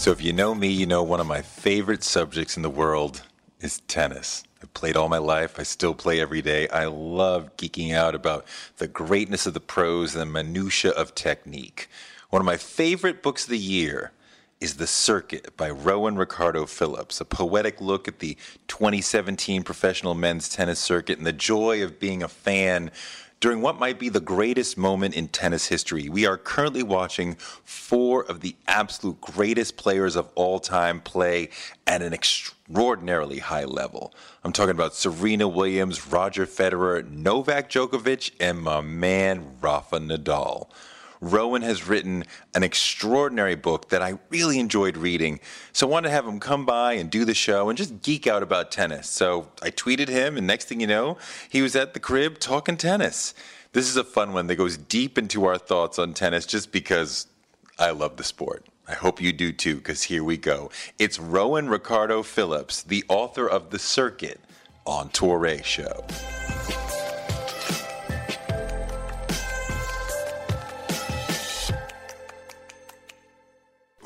So, if you know me, you know one of my favorite subjects in the world is tennis. I've played all my life. I still play every day. I love geeking out about the greatness of the pros and the minutiae of technique. One of my favorite books of the year is The Circuit by Rowan Ricardo Phillips, a poetic look at the 2017 professional men's tennis circuit and the joy of being a fan during what might be the greatest moment in tennis history. We are currently watching four of the absolute greatest players of all time play at an extraordinarily high level. I'm talking about Serena Williams, Roger Federer, Novak Djokovic, and my man Rafa Nadal. Rowan has written an extraordinary book that I really enjoyed reading. So I wanted to have him come by and do the show and just geek out about tennis. So I tweeted him, and next thing you know, he was at the crib talking tennis. This is a fun one that goes deep into our thoughts on tennis just because I love the sport. I hope you do too, because here we go. It's Rowan Ricardo Phillips, the author of The Circuit, on Toure Show.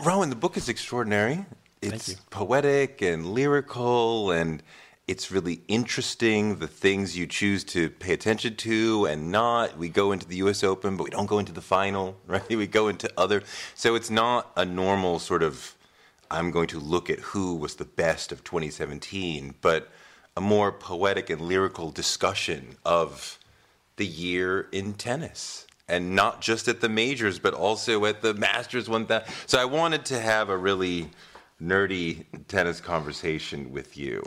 Rowan, the book is extraordinary. It's poetic and lyrical, and it's really interesting the things you choose to pay attention to and not. We go into the U.S. Open, but we don't go into the final, right? We go into other. So it's not a normal sort of. I'm going to look at who was the best of 2017, but a more poetic and lyrical discussion of the year in tennis and not just at the majors, but also at the Masters 1000. So I wanted to have a really nerdy tennis conversation with you.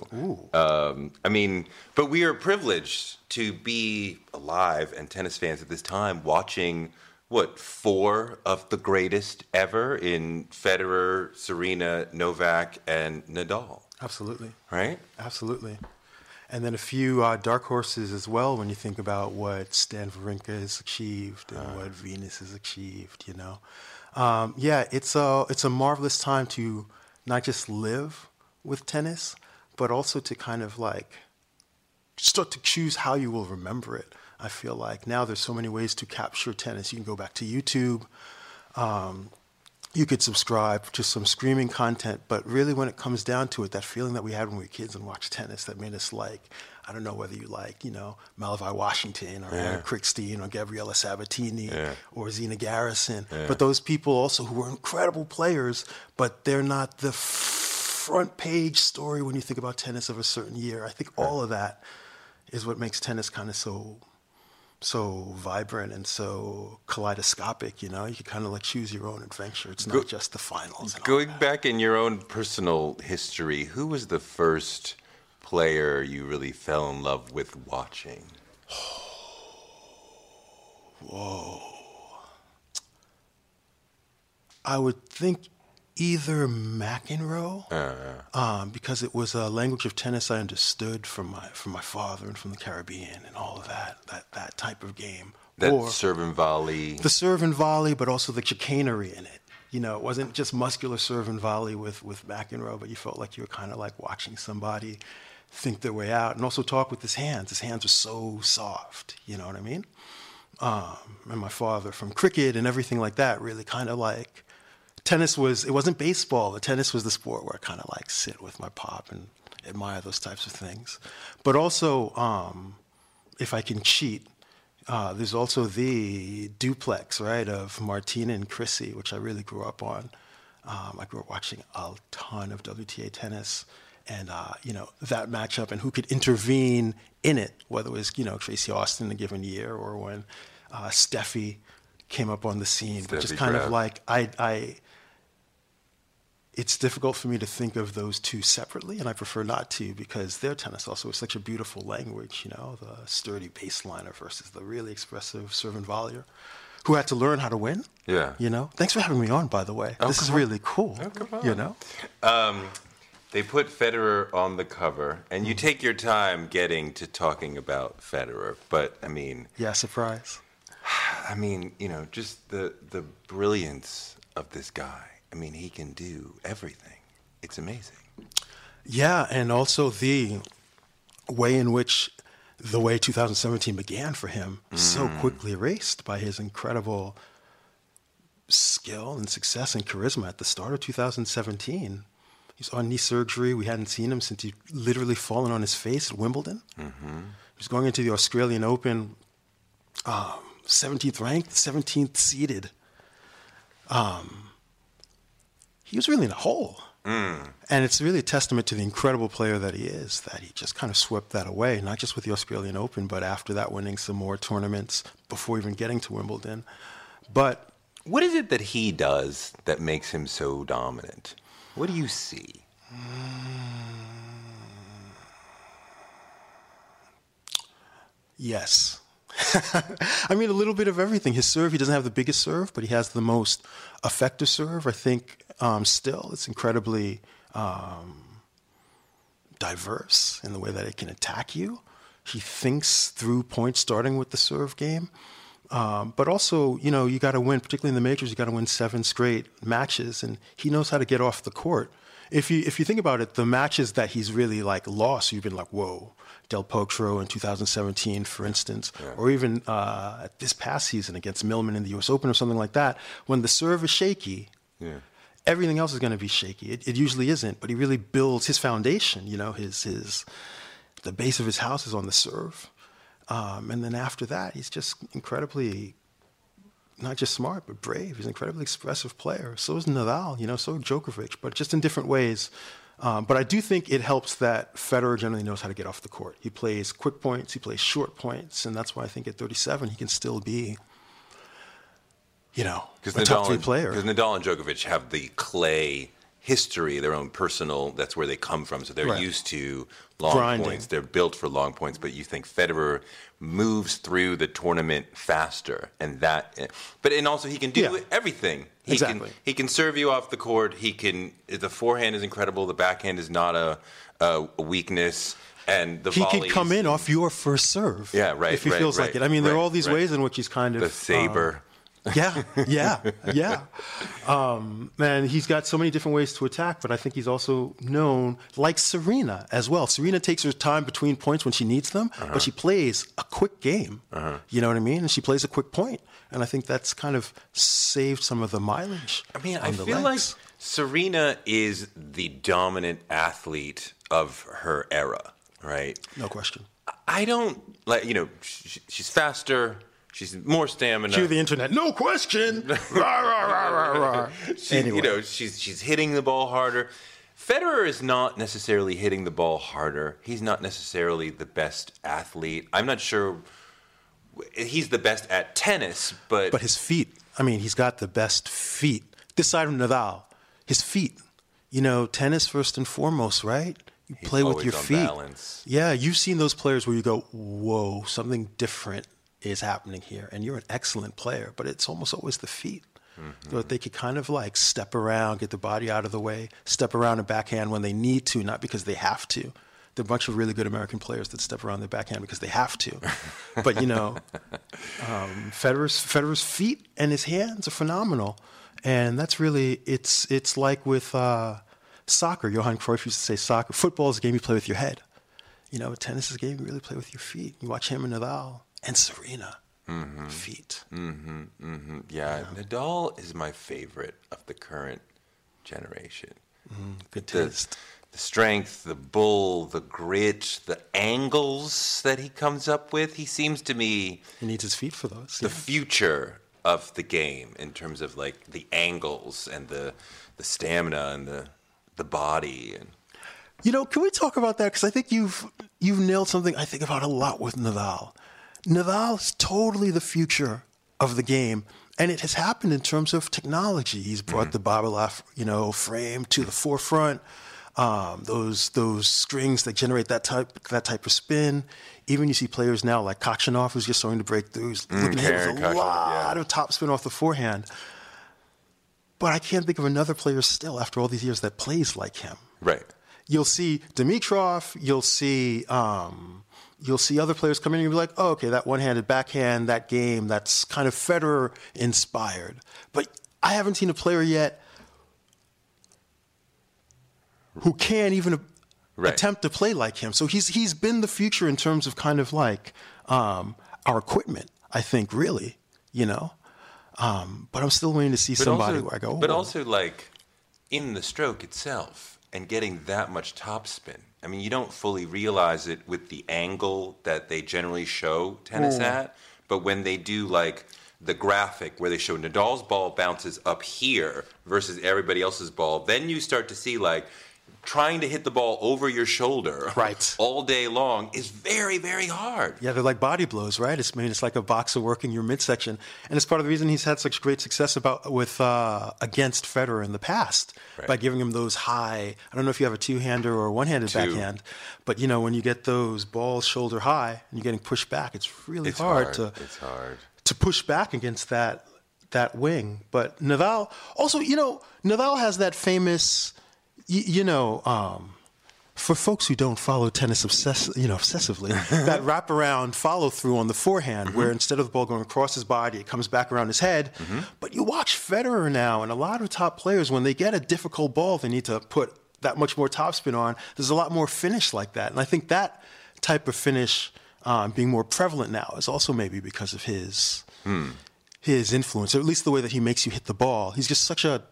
Um, I mean, but we are privileged to be alive and tennis fans at this time watching what four of the greatest ever in Federer, Serena, Novak, and Nadal. Absolutely. Right? Absolutely. And then a few uh, dark horses as well when you think about what Stan Wawrinka has achieved and what Venus has achieved, you know. Um, yeah, it's a, it's a marvelous time to not just live with tennis, but also to kind of like start to choose how you will remember it. I feel like now there's so many ways to capture tennis. You can go back to YouTube. Um, you could subscribe to some streaming content, but really, when it comes down to it, that feeling that we had when we were kids and watched tennis that made us like, I don't know whether you like, you know, MaliVai Washington or Aaron Krickstein or Gabriela Sabatini or Zina Garrison, but those people also who were incredible players, but they're not the front page story when you think about tennis of a certain year. I think all of that is what makes tennis kind of so so vibrant and so kaleidoscopic, you know. You can kind of like choose your own adventure. It's not Go- just the finals. Going back in your own personal history, who was the first player you really fell in love with watching? Whoa. I would think either McEnroe, um, because it was a language of tennis I understood from my from my father and from the Caribbean and all of that that that type of game. That or serve and volley. the serve and volley, but also the chicanery in it. You know, it wasn't just muscular serve and volley with with McEnroe, but you felt like you were kind of like watching somebody think their way out and also talk with his hands. His hands were so soft, you know what I mean? Um, and my father from cricket and everything like that really kind of like tennis was it wasn't baseball the tennis was the sport where i kind of like sit with my pop and admire those types of things but also um, if i can cheat uh, there's also the duplex right of martina and chrissy which i really grew up on um, i grew up watching a ton of wta tennis and uh, you know that matchup and who could intervene in it, whether it was you know Tracy Austin in a given year or when uh, Steffi came up on the scene, Steffi but just kind Graf. of like I, I. It's difficult for me to think of those two separately, and I prefer not to because their tennis also is such a beautiful language. You know, the sturdy baseliner versus the really expressive serve and volleyer, who had to learn how to win. Yeah. You know. Thanks for having me on, by the way. Oh, this is on. really cool. Oh, come on. You know. Um, they put Federer on the cover, and you take your time getting to talking about Federer. But I mean, Yeah. Surprise. I mean, you know, just the the brilliance of this guy. I mean, he can do everything. It's amazing. Yeah, and also the way in which the way 2017 began for him so quickly erased by his incredible skill and success and charisma at the start of 2017. He's on knee surgery. We hadn't seen him since he literally fallen on his face at Wimbledon. He was going into the Australian Open, um, 17th ranked, 17th seeded. Um, he was really in a hole. Mm. And it's really a testament to the incredible player that he is that he just kind of swept that away, not just with the Australian Open, but after that, winning some more tournaments before even getting to Wimbledon. But What is it that he does that makes him so dominant? What do you see? yes. I mean, a little bit of everything. His serve, he doesn't have the biggest serve, but he has the most effective serve. I think um, still it's incredibly um, diverse in the way that it can attack you. He thinks through points starting with the serve game. Um, but also, you know, you got to win, particularly in the majors, you got to win seven straight matches, and he knows how to get off the court. If you if you think about it, the matches that he's really like lost, you've been like, whoa, Del Potro in 2017, for instance, or even uh, this past season against Millman in the U.S. Open or something like that. When the serve is shaky, Yeah. everything else is going to be shaky. It, it usually isn't, but he really builds his foundation. You know, his his the base of his house is on the serve, um, and then after that, he's just incredibly not just smart but brave. He's an incredibly expressive player. So is Nadal. You know, so is Djokovic, but just in different ways. Um, but I do think it helps that Federer generally knows how to get off the court. He plays quick points, he plays short points, and that's why I think at 37 he can still be, you know, a Because top Nadal, three player. 'cause Nadal and Djokovic have the clay history, their own personal. That's where they come from. So they're Right. used to long Grinding. points. They're built for long points. But you think Federer moves through the tournament faster, and that. But and also he can do Yeah. everything. He Exactly. Can, he can serve you off the court. He can. The forehand is incredible. The backhand is not a, a weakness. And the he can come in off your first serve. Yeah, right, If he right, feels like it. I mean, there are all these right. ways in which he's kind of the SABR. um, yeah, yeah, yeah. Um, and he's got so many different ways to attack, but I think he's also known like Serena as well. Serena takes her time between points when she needs them, Uh-huh. but she plays a quick game. You know what I mean? And she plays a quick point. And I think that's kind of saved some of the mileage. I mean, I feel legs. like Serena is the dominant athlete of her era, right? no question. I don't like, you know, sh- she's faster, she's more stamina. Cue the internet. No question. rah, rah, rah. She- Anyway. You know, she's she's hitting the ball harder. Federer is not necessarily hitting the ball harder. He's not necessarily the best athlete. I'm not sure he's the best at tennis, but, But his feet, I mean, he's got the best feet. This side of Nadal, his feet. You know, tennis first and foremost, right? You He's play with your feet. balance. Yeah, you've seen those players where you go, whoa, something different is happening here. And you're an excellent player, but it's almost always the feet. Mm-hmm. So that they could kind of like step around, get the body out of the way, step around a backhand when they need to, not because they have to. There are a bunch of really good American players that step around their backhand because they have to. but you know, um, Federer's Federer's feet and his hands are phenomenal, and that's really it's it's like with uh, soccer. Johan Cruyff used to say soccer. Football is a game you play with your head. You know, tennis is a game you really play with your feet. You watch him and Nadal and Serena. Mm-hmm. Feet. Mm-hmm, mm-hmm. Yeah, yeah, Nadal is my favorite of the current generation. Mm, good taste. The, strength, the bull, the grit, the angles that he comes up with. He seems to me. He needs his feet for those. The yeah. future of the game in terms of like the angles and the the stamina and the the body and. You know, can we talk about that? Because I think you've you've nailed something I think about a lot with Nadal. Nadal is totally the future of the game, and it has happened in terms of technology. He's brought mm-hmm. the Babolat, you know, frame to the forefront um, those those strings that generate that type that type of spin. Even you see players now like Khachanov, who's just starting to break through, mm, looking at with a lot yeah. of top spin off the forehand. But I can't think of another player still after all these years that plays like him. Right. You'll see Dimitrov. You'll see. Um, you'll see other players come in and you'll be like, oh, okay, that one-handed backhand, that game, that's kind of Federer inspired. But I haven't seen a player yet who can't even right. attempt to play like him. So he's he's been the future in terms of kind of like um, our equipment. I think really, you know. Um, but I'm still waiting to see but somebody also, where I go. But also like in the stroke itself and getting that much topspin. I mean, you don't fully realize it with the angle that they generally show tennis mm. at, but when they do like the graphic where they show Nadal's ball bounces up here versus everybody else's ball, then you start to see like trying to hit the ball over your shoulder right. all day long is very, very hard. Yeah, they're like body blows, right? It's, I mean, it's like a boxer working your midsection. And it's part of the reason he's had such great success about with uh, against Federer in the past right. by giving him those high, I don't know if you have a two-hander or a one-handed two. backhand, but, you know, when you get those balls shoulder high and you're getting pushed back, it's really it's hard, hard, to it's hard. to push back against that that wing. But Nadal also, you know, Nadal has that famous – you, you know, um, for folks who don't follow tennis obsess- you know, obsessively, that wraparound follow through on the forehand, mm-hmm. where instead of the ball going across his body, it comes back around his head. Mm-hmm. But you watch Federer now, and a lot of top players, when they get a difficult ball, they need to put that much more topspin on. There's a lot more finish like that, and I think that type of finish um, being more prevalent now is also maybe because of his hmm. his influence, or at least the way that he makes you hit the ball. He's just such a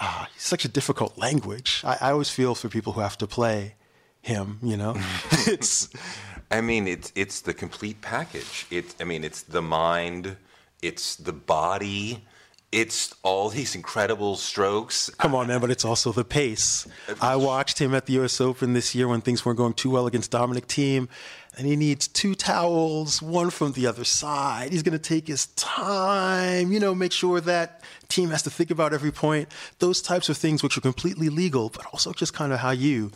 ah, he's such a difficult language. I, I always feel for people who have to play him. You know, it's. I mean, it's it's the complete package. It's I mean, it's the mind, it's the body, it's all these incredible strokes. Come on, man, but it's also the pace. I watched him at the U.S. Open this year when things weren't going too well against Dominic Thiem, and he needs two towels, one from the other side. He's going to take his time, you know, make sure that Thiem has to think about every point. Those types of things, which are completely legal, but also just kind of how you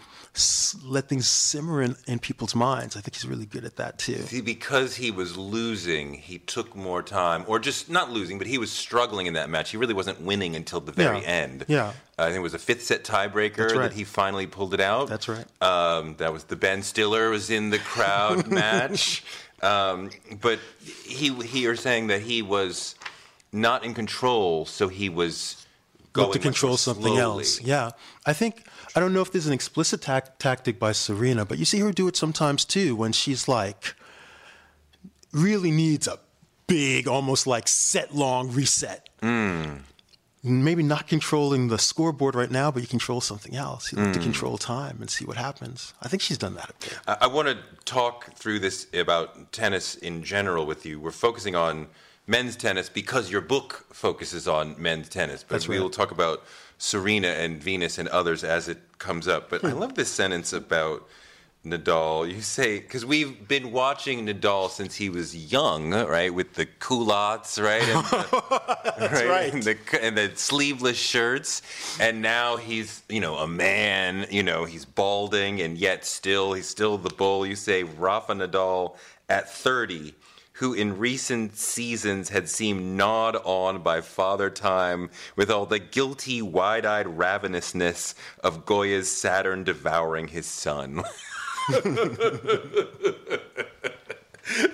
let things simmer in, in people's minds. I think he's really good at that too. See, because he was losing, he took more time, or just not losing, but he was struggling in that match. He really wasn't winning until the very yeah. end. Yeah. I think it was a fifth set tiebreaker right. that he finally pulled it out. That's right. Um, that was the Ben Stiller was in the crowd match. Um, but he, he, you're saying that he was not in control, so he was going to control something else. Yeah, I think I don't know if there's an explicit ta- tactic by Serena, but you see her do it sometimes too when she's like really needs a big, almost like set long reset. Mm. Maybe not controlling the scoreboard right now, but you control something else. You mm. to control time and see what happens. I think she's done that a bit. I, I want to talk through this about tennis in general with you. We're focusing on men's tennis because your book focuses on men's tennis. But That's we right. will talk about Serena and Venus and others as it comes up. But I hmm. love this sentence about Nadal. You say because we've been watching Nadal since he was young, right? With the culottes, right? And the, That's right. right. And, the, and the sleeveless shirts, and now he's you know a man. You know he's balding, and yet still he's still the bull. You say Rafa Nadal at thirty who in recent seasons had seemed gnawed on by father time with all the guilty, wide eyed ravenousness of Goya's Saturn devouring his son.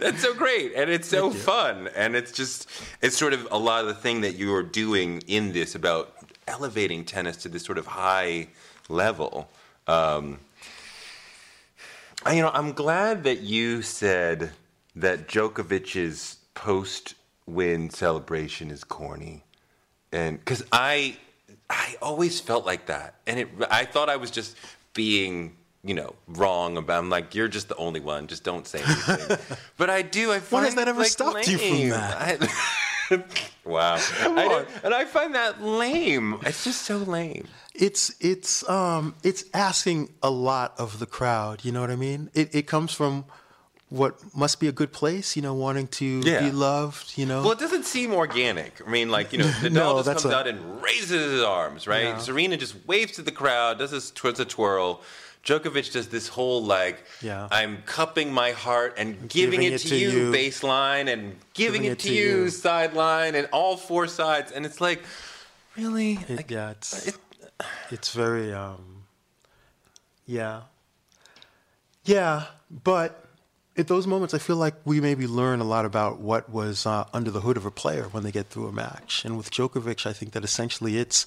That's so great, and it's so fun, and it's just it's sort of a lot of the thing that you're doing in this about elevating tennis to this sort of high level. Um, you know, I'm glad that you said that Djokovic's post-win celebration is corny, and because I, I always felt like that, and it, I thought I was just being, you know, wrong about. I'm like, you're just the only one. Just don't say anything. but I do. I find When has that ever like, stopped you from that? I- wow. I and I find that lame. It's just so lame. it's it's um it's asking a lot of the crowd. You know what I mean? It it comes from what must be a good place. You know, wanting to Yeah. be loved. You know. Well, it doesn't seem organic. I mean, like, you know, Nadal No, just comes a- out and raises his arms, right? Yeah. Serena just waves to the crowd, does this towards a twirl. Djokovic does this whole like, Yeah. I'm cupping my heart and giving, it, to, you, baseline and giving, it, to, you, sideline and all four sides. And it's like, really? It- Like, yeah, it's it- it's very um, yeah, yeah. But at those moments, I feel like we maybe learn a lot about what was uh, under the hood of a player when they get through a match. And with Djokovic, I think that essentially it's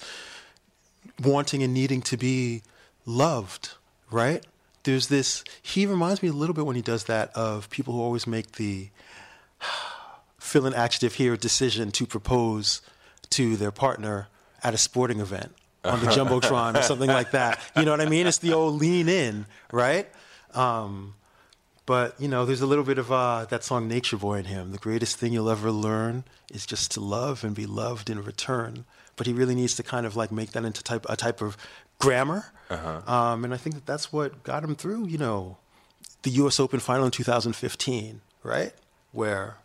wanting and needing to be loved, right? There's this. He reminds me a little bit when he does that of people who always make the fill an adjective here decision to propose to their partner at a sporting event on the jumbotron or something like that. You know what I mean? It's the old lean in, right? Um, but you know, there's a little bit of uh, that song "Nature Boy" in him. The greatest thing you'll ever learn is just to love and be loved in return. But he really needs to kind of like make that into type a type of grammar. Um, and I think that that's what got him through. You know, the U.S. Open final in 2015, right? Where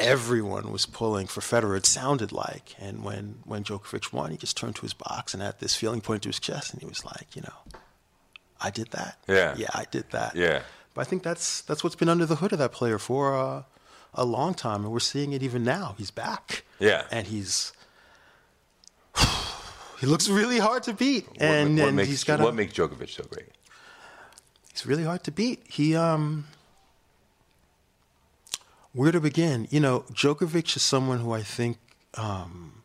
everyone was pulling for Federer. It sounded like, and when when Djokovic won, he just turned to his box and had this feeling point to his chest, and he was like, you know, I did that. Yeah. yeah, I did that. Yeah. I think that's that's what's been under the hood of that player for uh, a long time, and we're seeing it even now. He's back. Yeah. and he's. He looks really hard to beat, what, and, what and makes, he's got what makes Djokovic so great? He's really hard to beat. He um where to begin? You know, Djokovic is someone who I think um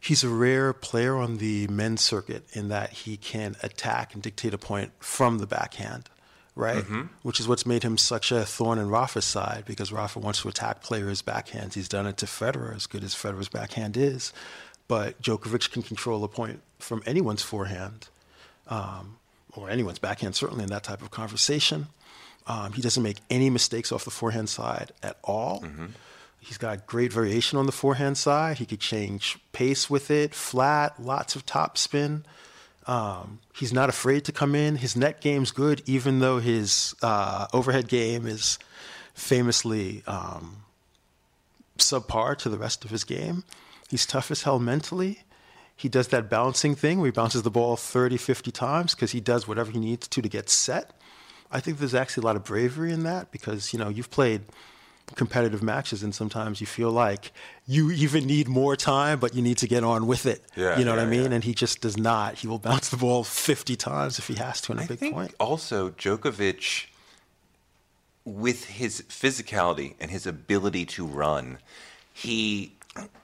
he's a rare player on the men's circuit in that he can attack and dictate a point from the backhand, right? Which is what's made him such a thorn in Rafa's side because Rafa wants to attack players' backhands. He's done it to Federer as good as Federer's backhand is. But Djokovic can control a point from anyone's forehand um, or anyone's backhand, certainly in that type of conversation. Um, he doesn't make any mistakes off the forehand side at all. He's got great variation on the forehand side. He could change pace with it, flat, lots of top spin. Um, he's not afraid to come in. His net game's good, even though his uh, overhead game is famously um, subpar to the rest of his game. He's tough as hell mentally. He does that balancing thing where he bounces the ball 30, 50 times because he does whatever he needs to to get set. I think there's actually a lot of bravery in that because, you know, you've played competitive matches and sometimes you feel like you even need more time, but you need to get on with it. Yeah, you know what I mean? yeah. And he just does not. He will bounce the ball 50 times if he has to in a I big think point. also Djokovic, with his physicality and his ability to run, he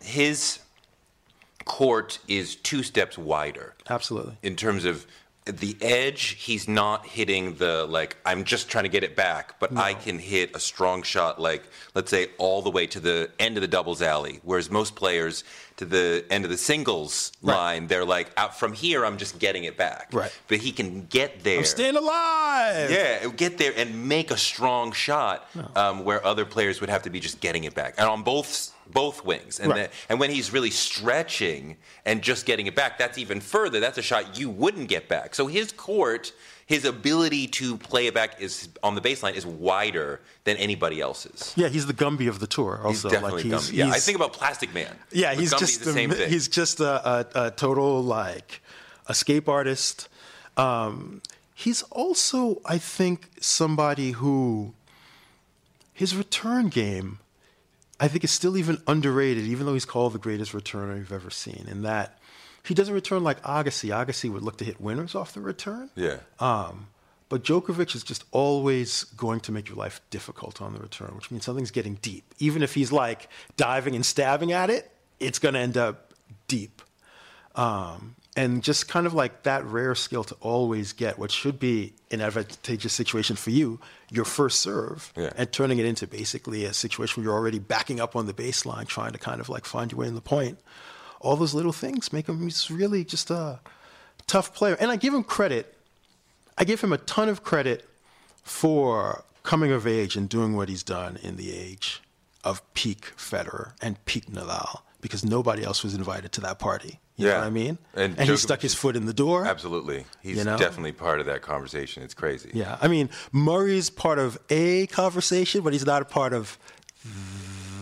his court is two steps wider Absolutely. in terms of the edge. He's not hitting the like I'm just trying to get it back, but I can hit a strong shot like let's say all the way to the end of the doubles alley. Whereas most players to the end of the singles Right. line, they're like out from here. I'm just getting it back. Right. But he can get there. I'm staying alive. Yeah, get there and make a strong shot um, where other players would have to be just getting it back, and on both both wings. And Right. then, and when he's really stretching and just getting it back, that's even further. That's a shot you wouldn't get back. So his court, his ability to play it back is on the baseline is wider than anybody else's. Yeah, he's the Gumby of the tour. He's Also, definitely like he's, Gumby. Yeah, I think about Plastic Man. Yeah, he's just the thing. he's just a, a, a total like escape artist. Um, he's also, I think, somebody who his return game, I think, is still even underrated, even though he's called the greatest returner you've ever seen. In that he doesn't return like Agassi. Agassi would look to hit winners off the return. yeah. Um, but Djokovic is just always going to make your life difficult on the return, which means something's getting deep. Even if he's like diving and stabbing at it, it's going to end up deep. Um, and just kind of like that rare skill to always get what should be an advantageous situation for you, your first serve, Yeah. and turning it into basically a situation where you're already backing up on the baseline, trying to kind of like find your way in the point. All those little things make him he's really just a tough player. And I give him credit. I give him a ton of credit for coming of age and doing what he's done in the age of peak Federer and peak Nadal because nobody else was invited to that party. You know Yeah. what I mean? And And, he stuck his foot in the door. Absolutely. He's You know? definitely part of that conversation. It's crazy. Yeah. I mean, Murray's part of a conversation, but he's not a part of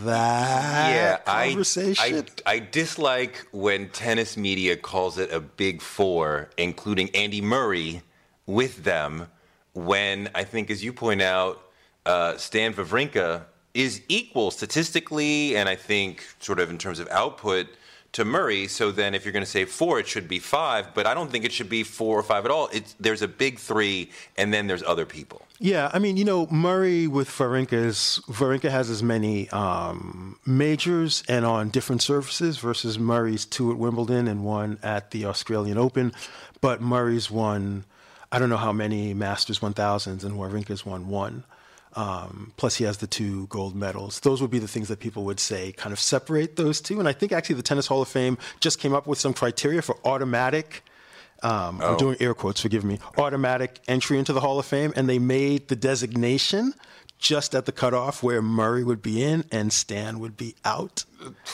that yeah, I, conversation. I I dislike when tennis media calls it a big four, including Andy Murray with them. When I think, as you point out, uh, Stan Wawrinka is equal statistically, and I think sort of in terms of output to Murray. So then, if you're going to say four, it should be five. But I don't think it should be four or five at all. It's there's a big three, and then there's other people. Yeah, I mean, you know, Murray with Wawrinka Wawrinka has as many um, majors and on different surfaces versus Murray's two at Wimbledon and one at the Australian Open, but Murray's won I don't know how many Masters 1000s and Wawrinka's won one. Um, plus, he has the two gold medals. Those would be the things that people would say kind of separate those two. And I think actually the Tennis Hall of Fame just came up with some criteria for automatic um, I'm doing air quotes, forgive me, automatic entry into the Hall of Fame, and they made the designation just at the cutoff where Murray would be in and Stan would be out.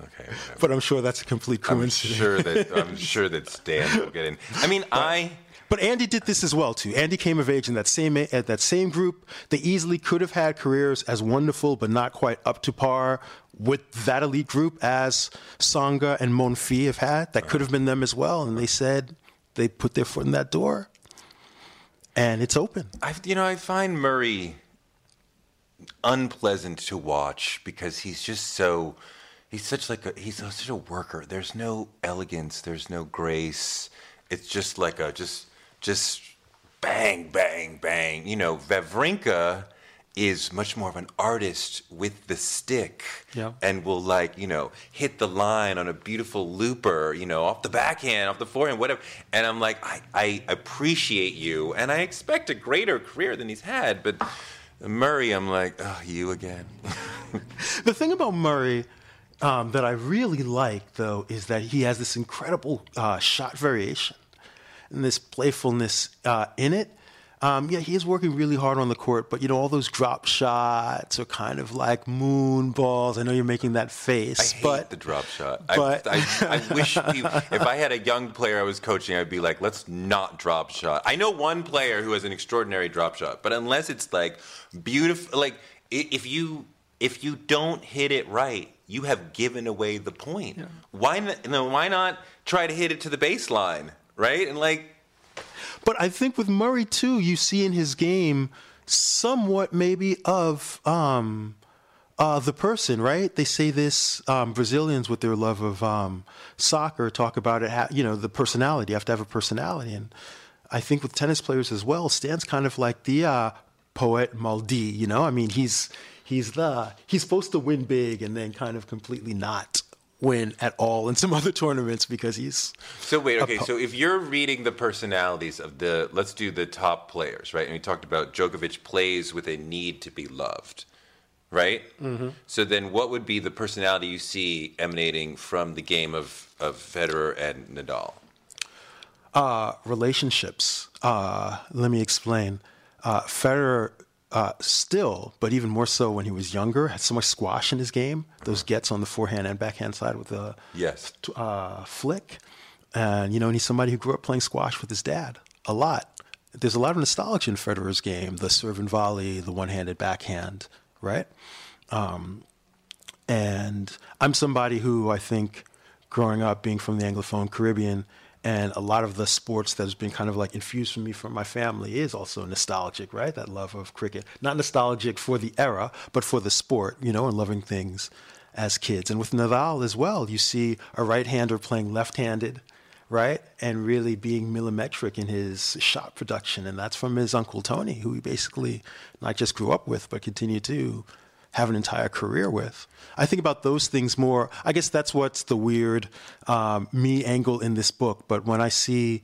Okay. But I'm sure that's a complete I'm coincidence. sure that I'm sure that Stan will get in. I mean, I. But Andy did this as well too. Andy came of age in that same at that same group. They easily could have had careers as wonderful, but not quite up to par with that elite group as Tsonga and Monfils have had. That could have been them as well. And they said they put their foot in that door, and it's open. I, you know, I find Murray unpleasant to watch because he's just so he's such like a he's such a worker. There's no elegance. There's no grace. It's just like a just just bang bang bang. You know, Wawrinka is much more of an artist with the stick Yeah. and will like you know hit the line on a beautiful looper you know off the backhand off the forehand whatever and i'm like i, I appreciate you and i expect a greater career than he's had but murray i'm like oh you again The thing about Murray um, that I really like, though, is that he has this incredible uh, shot variation and this playfulness uh, in it. Um, yeah, he is working really hard on the court, but you know, all those drop shots are kind of like moon balls. I know you're making that face, I hate but the drop shot. but- I, I, I wish people, if I had a young player I was coaching, I'd be like, let's not drop shot. I know one player who has an extraordinary drop shot, but unless it's like beautiful, like if you if you don't hit it right, you have given away the point. Why not? Why not try to hit it to the baseline, right? And like, But I think with Murray too, you see in his game somewhat maybe of um, uh, the person, right? They say this um, Brazilians with their love of um, soccer talk about it. You know, the personality. You have to have a personality, and I think with tennis players as well, Stan's kind of like the uh, poète maudit. You know, I mean, he's he's the he's supposed to win big and then kind of completely not win at all in some other tournaments because he's So wait, okay. So if you're reading the personalities of the, let's do the top players, right? And we talked about Djokovic plays with a need to be loved, right? Mm-hmm. So then, what would be the personality you see emanating from the game of of Federer and Nadal? uh, relationships. Uh, let me explain. Uh, Federer uh, still, but even more so when he was younger, had so much squash in his game. Those gets on the forehand and backhand side with a Yes. uh, flick, and you know, and he's somebody who grew up playing squash with his dad a lot. There's a lot of nostalgia in Federer's game: the serve and volley, the one-handed backhand, right? Um, and I'm somebody who I think, growing up, being from the Anglophone Caribbean, and a lot of the sports that has been kind of like infused for me from my family is also nostalgic, right? That love of cricket. Not nostalgic for the era, but for the sport, you know, and loving things as kids. And with Nadal as well, you see a right hander playing left handed, right? And really being millimetric in his shot production. And that's from his uncle Tony, who he basically not just grew up with, but continued to have an entire career with. I think about those things more. I guess that's what's the weird um, me angle in this book. But when I see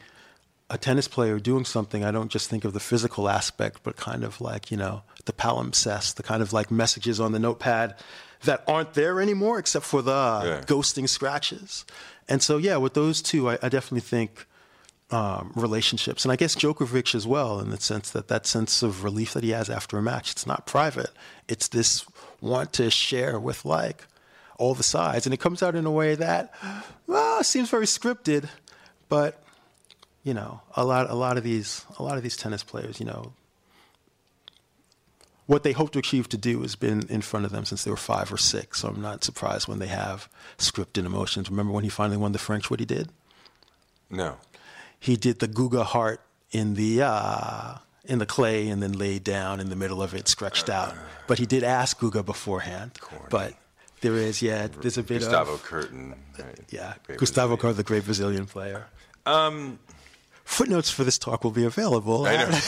a tennis player doing something, I don't just think of the physical aspect, but kind of like, you know, the palimpsest, the kind of like messages on the notepad that aren't there anymore except for the Yeah. ghosting scratches. And so, yeah, with those two, I, I definitely think um, relationships, and I guess Djokovic as well, in the sense that that sense of relief that he has after a match, it's not private. It's this want to share with like all the sides, and it comes out in a way that well, seems very scripted, but you know, a lot, a lot of these, a lot of these tennis players, you know, what they hope to achieve to do has been in front of them since they were five or six. So I'm not surprised when they have scripted emotions. Remember when he finally won the French? What he did? No. He did the Guga heart in the uh, in the clay and then laid down in the middle of it, stretched out. But he did ask Guga beforehand. But there is, yeah, there's a bit of. Gustavo of Kuerten. right. yeah, Great Gustavo Brazilian. Carr, the great Brazilian player. Um, Footnotes for this talk will be available. I know.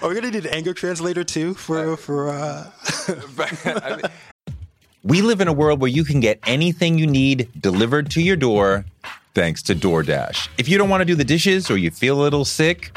Are we gonna need an anger translator too for for? Uh... I mean, We live in a world where you can get anything you need delivered to your door thanks to DoorDash. If you don't want to do the dishes or you feel a little sick,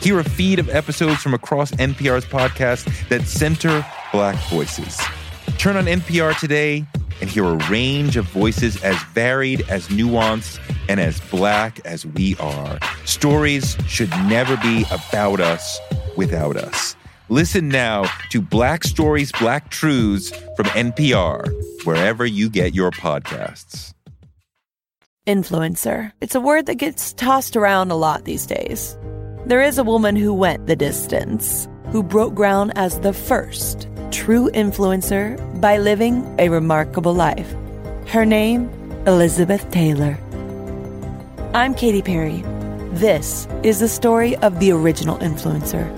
Hear a feed of episodes from across NPR's podcast that center Black voices. Turn on NPR today and hear a range of voices as varied, as nuanced, and as black as we are. Stories should never be about us without us. Listen now to Black Stories, Black Truths from NPR, wherever you get your podcasts. Influencer. It's a word that gets tossed around a lot these days. There is a woman who went the distance, who broke ground as the first true influencer by living a remarkable life. Her name, Elizabeth Taylor. I'm Katy Perry. This is the story of the original influencer.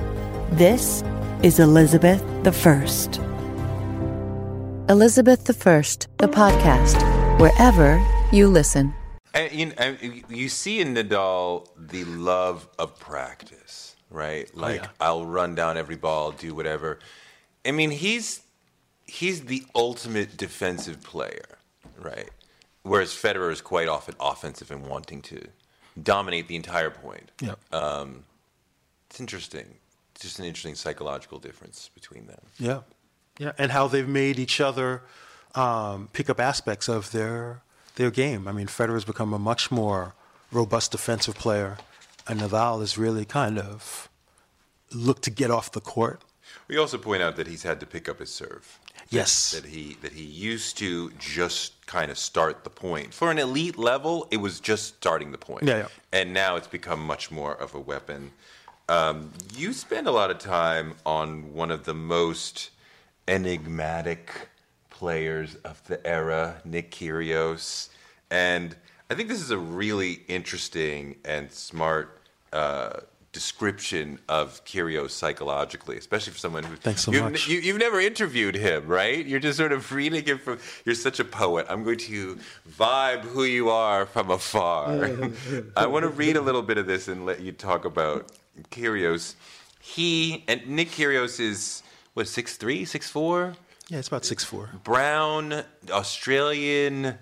This is Elizabeth the First. Elizabeth the First, the podcast, wherever you listen. And, you, know, you see in Nadal the love of practice, right? Like yeah. I'll run down every ball, do whatever. I mean, he's he's the ultimate defensive player, right? Whereas Federer is quite often offensive and wanting to dominate the entire point. Yep. It's interesting. It's just an interesting psychological difference between them. Yeah, yeah, and how they've made each other um, pick up aspects of their their game. I mean, Federer's become a much more robust defensive player, and Nadal has really kind of looked to get off the court. We also point out that he's had to pick up his serve. Yes. That he that he used to just kind of start the point. For an elite level, it was just starting the point. Yeah, yeah. And now it's become much more of a weapon. Um, you spend a lot of time on one of the most enigmatic players of the era, Nick Kyrgios, and I think this is a really interesting and smart uh, description of Kyrgios psychologically, especially for someone who. Thanks so you've, much. You, you've never interviewed him, right? You're just sort of reading him from. You're such a poet. I'm going to vibe who you are from afar. I want to read a little bit of this and let you talk about Kyrgios. He and Nick Kyrgios is what six three, six four, Yeah, it's about six four. brown, Australian,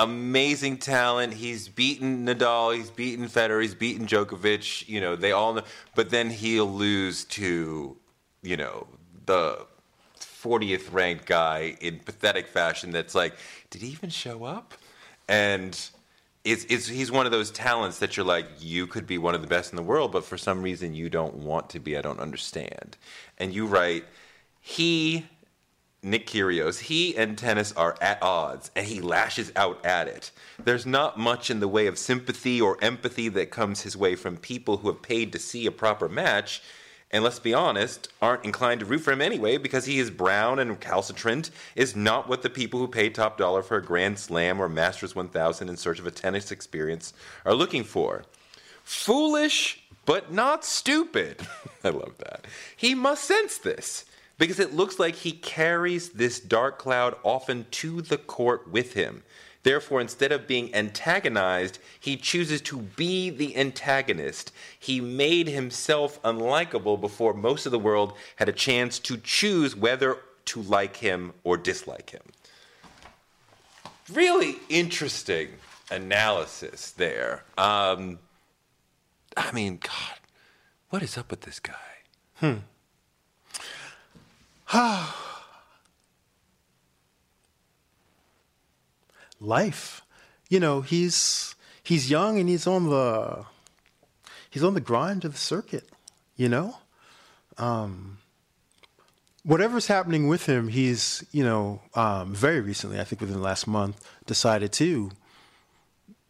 amazing talent. He's beaten Nadal, he's beaten Federer, he's beaten Djokovic. You know, they all know. But then he'll lose to, you know, the 40th ranked guy in pathetic fashion. That's like, did he even show up? And it's, it's, he's one of those talents that you're like, you could be one of the best in the world, but for some reason you don't want to be. I don't understand. And you write, he Nick Kyrgios, he and tennis are at odds, and he lashes out at it. There's not much in the way of sympathy or empathy that comes his way from people who have paid to see a proper match, and let's be honest, aren't inclined to root for him anyway because he is brown and recalcitrant, is not what the people who pay top dollar for a Grand Slam or Masters 1000 in search of a tennis experience are looking for. Foolish, but not stupid. I love that. He must sense this because it looks like he carries this dark cloud often to the court with him. Therefore, instead of being antagonized, he chooses to be the antagonist. He made himself unlikable before most of the world had a chance to choose whether to like him or dislike him. Really interesting analysis there. Um, I mean, God, what is up with this guy? life. You know, he's he's young and he's on the he's on the grind of the circuit. You know, um, whatever's happening with him, he's you know um, very recently, I think within the last month, decided to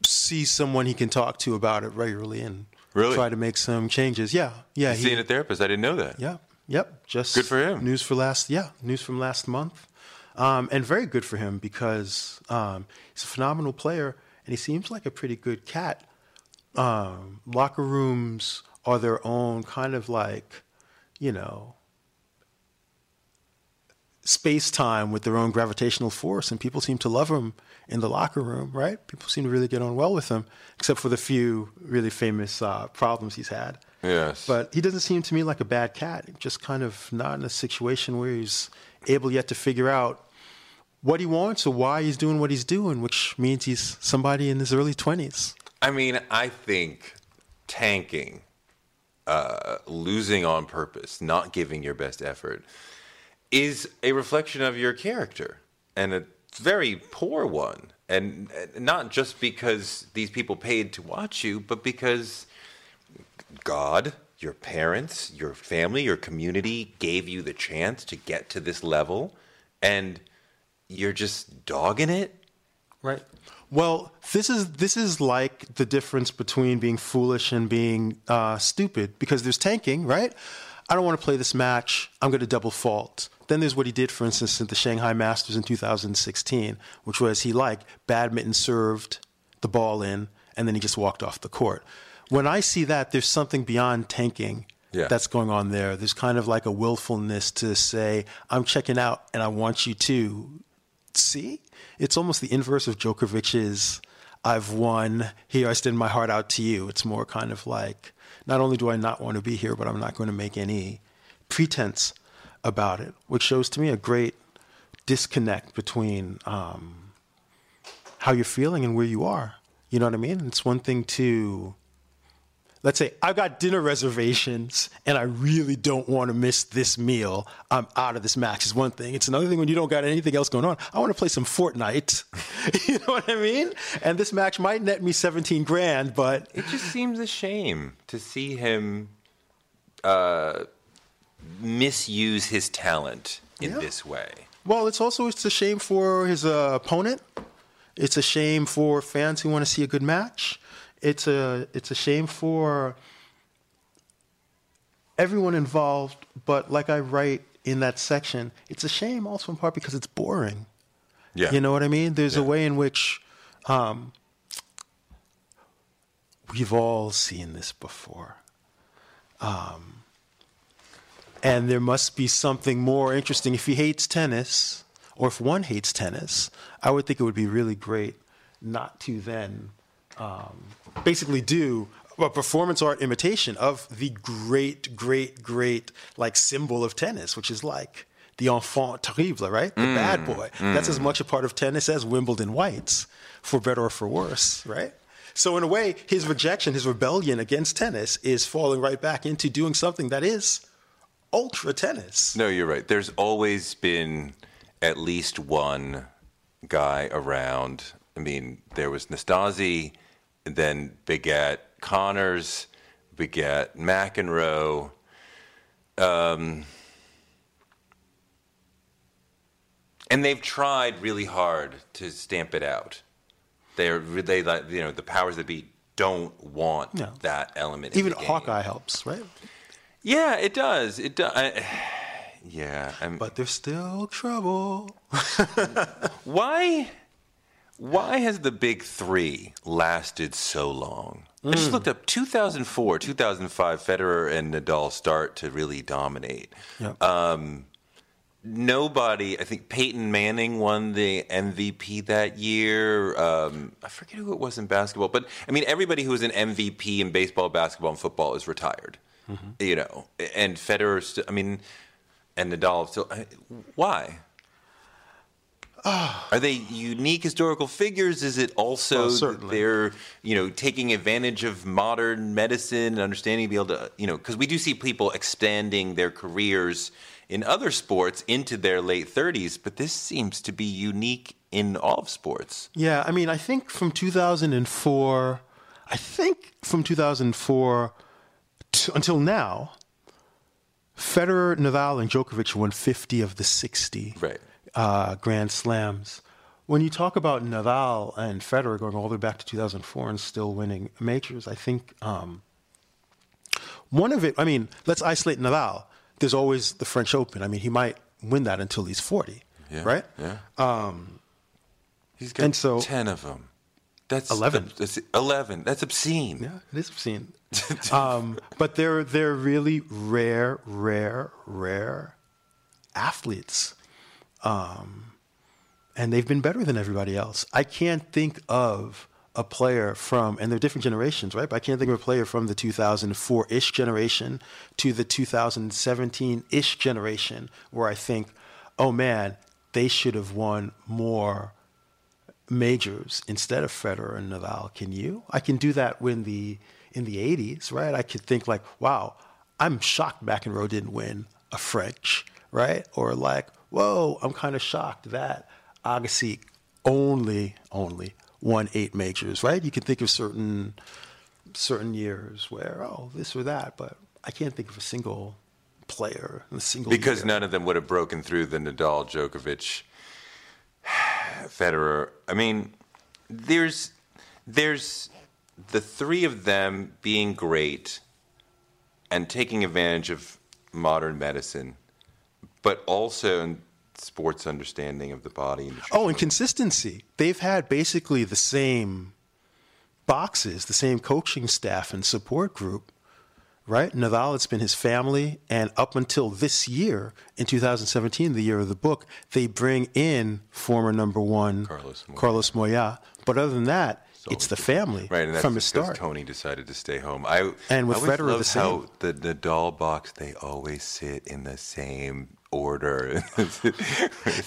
see someone he can talk to about it regularly and Really? try to make some changes. Yeah, yeah. He's seeing a therapist. I didn't know that. Yeah. Yep. Just Good for him. News for last. Yeah. News from last month, um, and very good for him because um, he's a phenomenal player and he seems like a pretty good cat. Um, locker rooms are their own kind of like, you know, space time with their own gravitational force, and people seem to love him in the locker room, right? People seem to really get on well with him, except for the few really famous uh, problems he's had. Yes. But he doesn't seem to me like a bad cat. Just kind of not in a situation where he's able yet to figure out what he wants or why he's doing what he's doing, which means he's somebody in his early 20s. I mean, I think tanking, uh, losing on purpose, not giving your best effort, is a reflection of your character, and a very poor one. And not just because these people paid to watch you, but because God, your parents, your family, your community gave you the chance to get to this level, and you're just dogging it. Right. Well, this is this is like the difference between being foolish and being uh, stupid because there's tanking, right? I don't want to play this match. I'm going to double fault. Then there's what he did, for instance, at the Shanghai Masters in 2016, which was he like badminton served the ball in and then he just walked off the court. When I see that, there's something beyond tanking Yeah. that's going on there. There's kind of like a willfulness to say, I'm checking out and I want you to see? It's almost the inverse of Djokovic's I've won, here I extend my heart out to you. It's more kind of like, not only do I not want to be here, but I'm not going to make any pretense about it, which shows to me a great disconnect between um, how you're feeling and where you are. You know what I mean? It's one thing to let's say I've got dinner reservations and I really don't want to miss this meal. I'm out of this match is one thing. It's another thing when you don't got anything else going on. I want to play some Fortnite. you know what I mean? And this match might net me 17 grand, but It just seems a shame to see him uh, misuse his talent in Yeah. this way. Well, it's also it's a shame for his uh, opponent. It's a shame for fans who want to see a good match. It's a it's a shame for everyone involved. But like I write in that section, it's a shame also in part because it's boring. Yeah. You know what I mean? There's a way in which um, we've all seen this before. Um, and there must be something more interesting. If he hates tennis, or if one hates tennis, I would think it would be really great not to then um, basically do a performance art imitation of the great, great, great like symbol of tennis, which is like the enfant terrible, right? The bad boy. That's as much a part of tennis as Wimbledon whites, for better or for worse, right? So in a way, his rejection, his rebellion against tennis is falling right back into doing something that is ultra tennis. No, you're right. There's always been at least one guy around. I mean, there was Nastase, then begat Connors, begat McEnroe. Um, and they've tried really hard to stamp it out. They're they like you know the powers that be don't want No. that element. in Even. Hawkeye helps, right? Yeah, it does. It does. Yeah, I'm, But there's still trouble. Why? Why has the big three lasted so long? I just mm. looked up 2004, 2005. Federer and Nadal start to really dominate. Yep. Um, nobody, I think Peyton Manning won the MVP that year. Um, I forget who it was in basketball, but I mean, everybody who was an MVP in baseball, basketball, and football is retired. Mm-hmm. You know, and Federer, I mean, and Nadal still. I- Why? Are they unique historical figures? Is it also Well, that they're you know taking advantage of modern medicine and understanding, to be able to you know because we do see people expanding their careers in other sports into their late 30s, but this seems to be unique in all of sports. Yeah, I mean, I think from 2004, I think from 2004 to, until now, Federer, Nadal, and Djokovic won 50 of the 60 Right. Uh, Grand Slams. When you talk about Nadal and Federer going all the way back to 2004 and still winning majors, I think um, one of it, I mean, let's isolate Nadal. There's always the French Open. I mean, he might win that until he's 40, Yeah. right? Yeah. Um, He's got and so- 10 of them. That's 11. That's 11. That's obscene. Yeah, it is obscene. um, but they're they're really rare, rare, rare athletes, um, and they've been better than everybody else. I can't think of a player from, and they're different generations, right? But I can't think of a player from the 2004-ish generation to the 2017-ish generation where I think, oh man, they should have won more majors instead of Federer and Nadal. Can you? I can do that when the in the 80s, right? I could think like, wow, I'm shocked McEnroe didn't win a French, right? Or like, whoa, I'm kind of shocked that Agassi only only won eight majors, right? You can think of certain certain years where oh this or that, but I can't think of a single player a single Because year. none of them would have broken through the Nadal, Djokovic, Federer. I mean, there's there's the three of them being great and taking advantage of modern medicine, but also in sports understanding of the body. And Oh, and consistency. They've had basically the same boxes, the same coaching staff and support group, right? Nadal, it's been his family. And up until this year, in 2017, the year of the book, they bring in former number one Carlos Moya. Carlos Moya. But other than that, it's the family Right, and that's from his because start. Toni decided to stay home. I And with I Federer, the love same. how the Nadal box they always sit in the same order.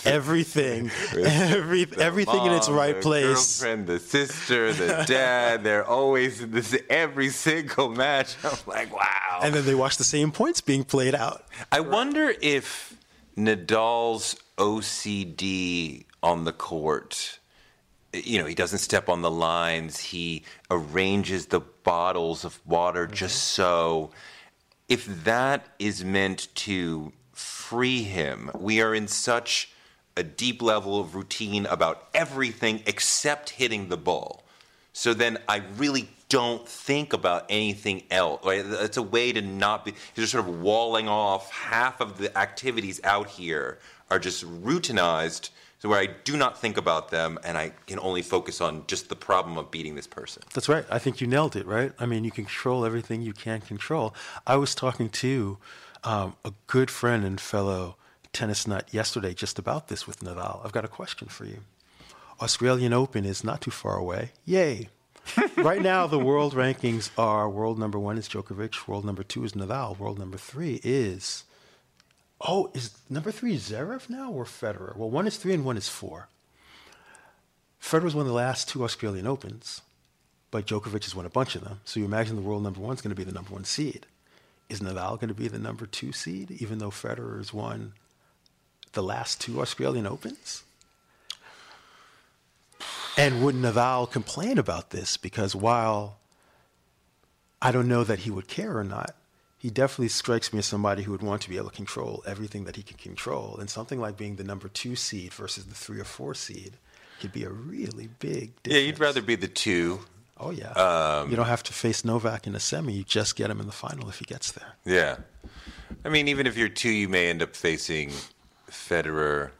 Everything, every, everything in its right the place. Girlfriend, the sister, the dad, they're always in this every single match. I'm like, wow. And then they watch the same points being played out. I wonder if Nadal's OCD on the court, you know, he doesn't step on the lines, he arranges the bottles of water just mm-hmm. so. If that is meant to free him, we are in such a deep level of routine about everything except hitting the ball. So then I really don't think about anything else. It's a way to not be, you're sort of walling off half of the activities out here are just routinized so where I do not think about them and I can only focus on just the problem of beating this person. That's right. I think you nailed it, right? I mean, you control everything you can control. I was talking to um, a good friend and fellow tennis nut yesterday just about this with Nadal. I've got a question for you. Australian Open is not too far away. Yay. right now, the world rankings are world number one is Djokovic, world number two is Nadal, world number three is Oh, is number three Zverev now or Federer? Well, one is three and one is four. Federer's won the last two Australian Opens, but Djokovic has won a bunch of them. So you imagine the world number one is going to be the number one seed. Is Nadal going to be the number two seed, even though Federer has won the last two Australian Opens? And would Nadal complain about this? Because while I don't know that he would care or not, he definitely strikes me as somebody who would want to be able to control everything that he can control. And something like being the number two seed versus the three or four seed could be a really big difference. Yeah, you'd rather be the two. Oh, yeah. Um, you don't have to face Novak in a semi. You just get him in the final if he gets there. Yeah. I mean, even if you're two, you may end up facing Federer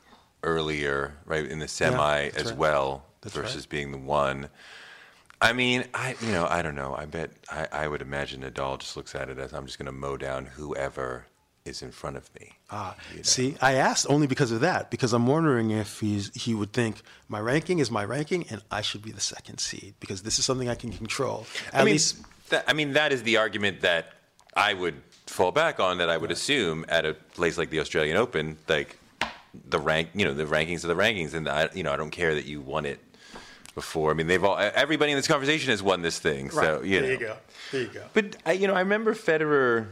earlier, right, in the semi yeah, as right. well that's versus right. being the one. I mean, I you know I don't know. I bet I, I would imagine Nadal just looks at it as I'm just going to mow down whoever is in front of me. Ah, you know? see, I asked only because of that because I'm wondering if he's he would think my ranking is my ranking and I should be the second seed because this is something I can control. At I mean, least, that, I mean that is the argument that I would fall back on. That I would right. assume at a place like the Australian Open, like the rank, you know, the rankings are the rankings, and I, you know, I don't care that you won it before. I mean, they've all everybody in this conversation has won this thing. Right. So you there know. you go. There you go. But I, you know, I remember Federer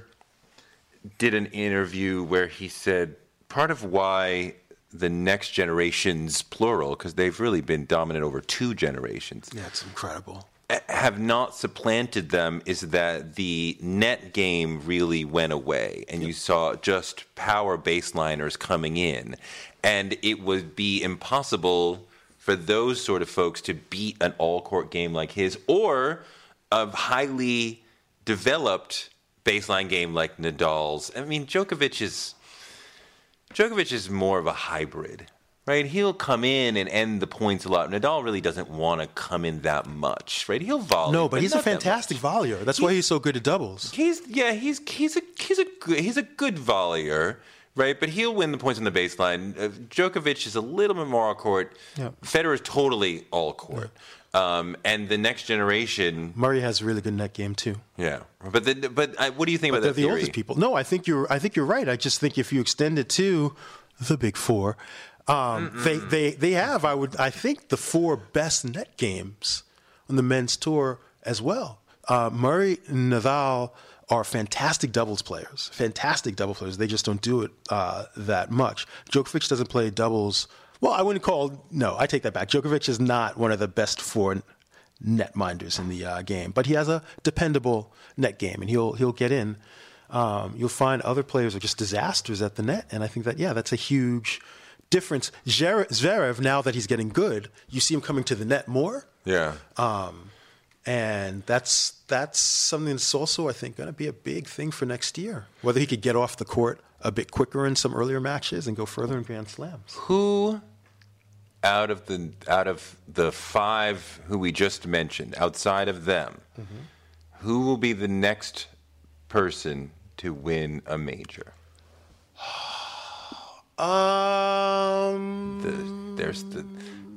did an interview where he said part of why the next generations plural because they've really been dominant over two generations. Yeah, it's incredible. Have not supplanted them is that the net game really went away, and yep. you saw just power baseliners coming in, and it would be impossible for those sort of folks to beat an all court game like his or a highly developed baseline game like Nadal's. I mean, Djokovic is Djokovic is more of a hybrid, right? He'll come in and end the points a lot. Nadal really doesn't want to come in that much, right? He'll volley. No, but, but he's a fantastic volleyer. That's he, why he's so good at doubles. He's yeah, he's he's a he's a good he's a good volleyer right? But he'll win the points on the baseline. Uh, Djokovic is a little bit more all court. Yep. Federer is totally all court. Um, and the next generation, Murray has a really good net game too. Yeah, but the, but I, what do you think but about that? The theory? oldest people. No, I think you're. I think you're right. I just think if you extend it to the big four, um, they they they have. I would. I think the four best net games on the men's tour as well. Uh, Murray, Nadal, are fantastic doubles players, fantastic double players. They just don't do it uh, that much. Djokovic doesn't play doubles. Well, I wouldn't call. No, I take that back. Djokovic is not one of the best four net minders in the uh, game, but he has a dependable net game, and he'll he'll get in. Um, you'll find other players are just disasters at the net, and I think that yeah, that's a huge difference. Zverev, now that he's getting good, you see him coming to the net more. Yeah. Um, and that's that's something that's also I think going to be a big thing for next year. Whether he could get off the court a bit quicker in some earlier matches and go further in Grand Slams. Who out of the out of the five who we just mentioned, outside of them, mm-hmm. who will be the next person to win a major? um, the, there's the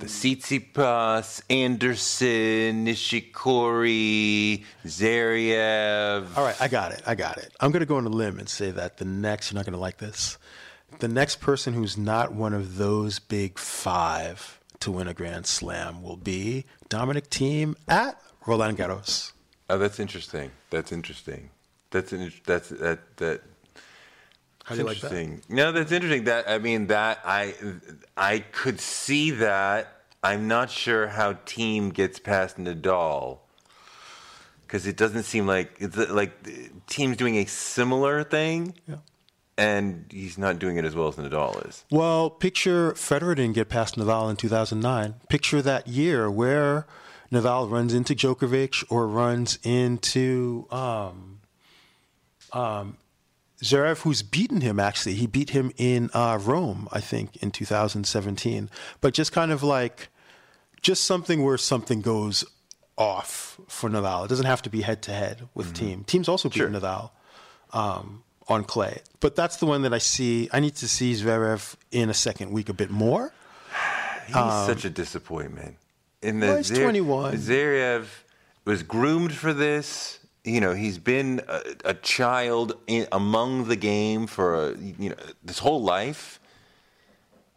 the Tsitsipas, Anderson, Nishikori, Zverev. All right, I got it. I got it. I'm going to go on a limb and say that the next, you're not going to like this, the next person who's not one of those big five to win a Grand Slam will be Dominic Thiem at Roland Garros. Oh, that's interesting. That's interesting. That's an, that's that that how do you like that? No, that's interesting. That I mean, that I I could see that. I'm not sure how Thiem gets past Nadal because it doesn't seem like it's like Thiem's doing a similar thing. Yeah. and he's not doing it as well as Nadal is. Well, picture Federer didn't get past Nadal in 2009. Picture that year where Nadal runs into Djokovic or runs into um, um, Zverev, who's beaten him actually. He beat him in uh, Rome, I think, in 2017. But just kind of like, just something where something goes off for Nadal. It doesn't have to be head to head with mm-hmm. Thiem. Thiem's also beat sure. Nadal um, on clay. But that's the one that I see. I need to see Zverev in a second week a bit more. He's um, such a disappointment. In the well, he's 21. Zverev was groomed for this you know he's been a, a child in, among the game for a, you know this whole life.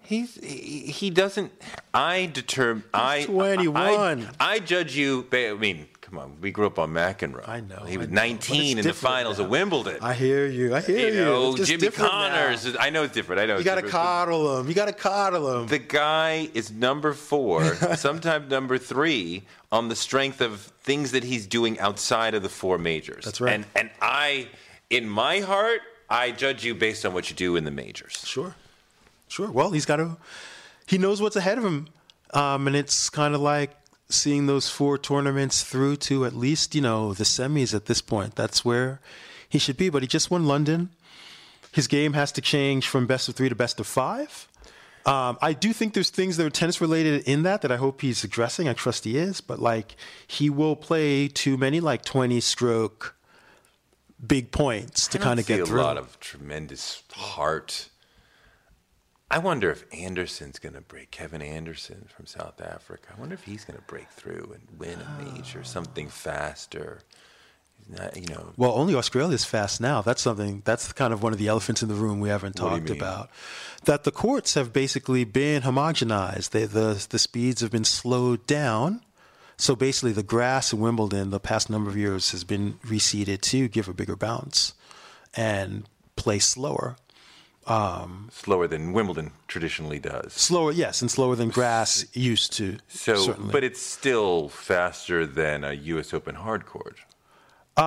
He's he, he doesn't. I determine. I twenty one. I, I, judge you. I mean, come on. We grew up on McEnroe. I know. He was know, nineteen in the finals now. of Wimbledon. I hear you. I hear you. Know, you. Jimmy Connors. Now. I know it's different. I know. You got to coddle him. You got to coddle him. The guy is number four, sometimes number three on the strength of things that he's doing outside of the four majors. That's right. And and I, in my heart, I judge you based on what you do in the majors. Sure, sure. Well, he's got to. He knows what's ahead of him, um, and it's kind of like seeing those four tournaments through to at least you know the semis at this point. That's where he should be. But he just won London. His game has to change from best of three to best of five. Um, I do think there's things that are tennis related in that that I hope he's addressing. I trust he is, but like he will play too many like 20 stroke big points to kind of get through. a lot of tremendous heart. I wonder if Anderson's going to break. Kevin Anderson from South Africa. I wonder if he's going to break through and win a major, something faster. Not, you know. Well, only Australia's fast now. That's something. That's kind of one of the elephants in the room we haven't talked about. That the courts have basically been homogenized. They, the the speeds have been slowed down. So basically, the grass in Wimbledon the past number of years has been reseeded to give a bigger bounce and play slower. Um, slower than Wimbledon traditionally does. Slower, yes, and slower than grass used to. So, certainly. but it's still faster than a U.S. Open hard court. Um,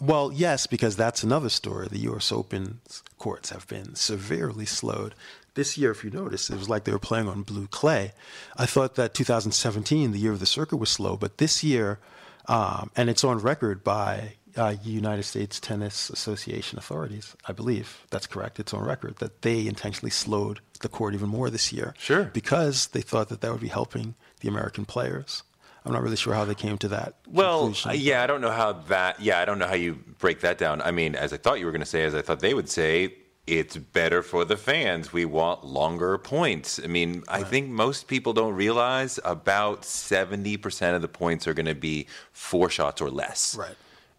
well, yes, because that's another story. The U.S. Open courts have been severely slowed. This year, if you notice, it was like they were playing on blue clay. I thought that 2017, the year of the circuit, was slow, but this year, um, and it's on record by uh, United States Tennis Association authorities, I believe that's correct. It's on record that they intentionally slowed the court even more this year. Sure. Because they thought that that would be helping the American players. I'm not really sure how they came to that. Well, yeah, I don't know how that. Yeah, I don't know how you break that down. I mean, as I thought you were going to say, as I thought they would say, it's better for the fans. We want longer points. I mean, right. I think most people don't realize about 70% of the points are going to be four shots or less. Right.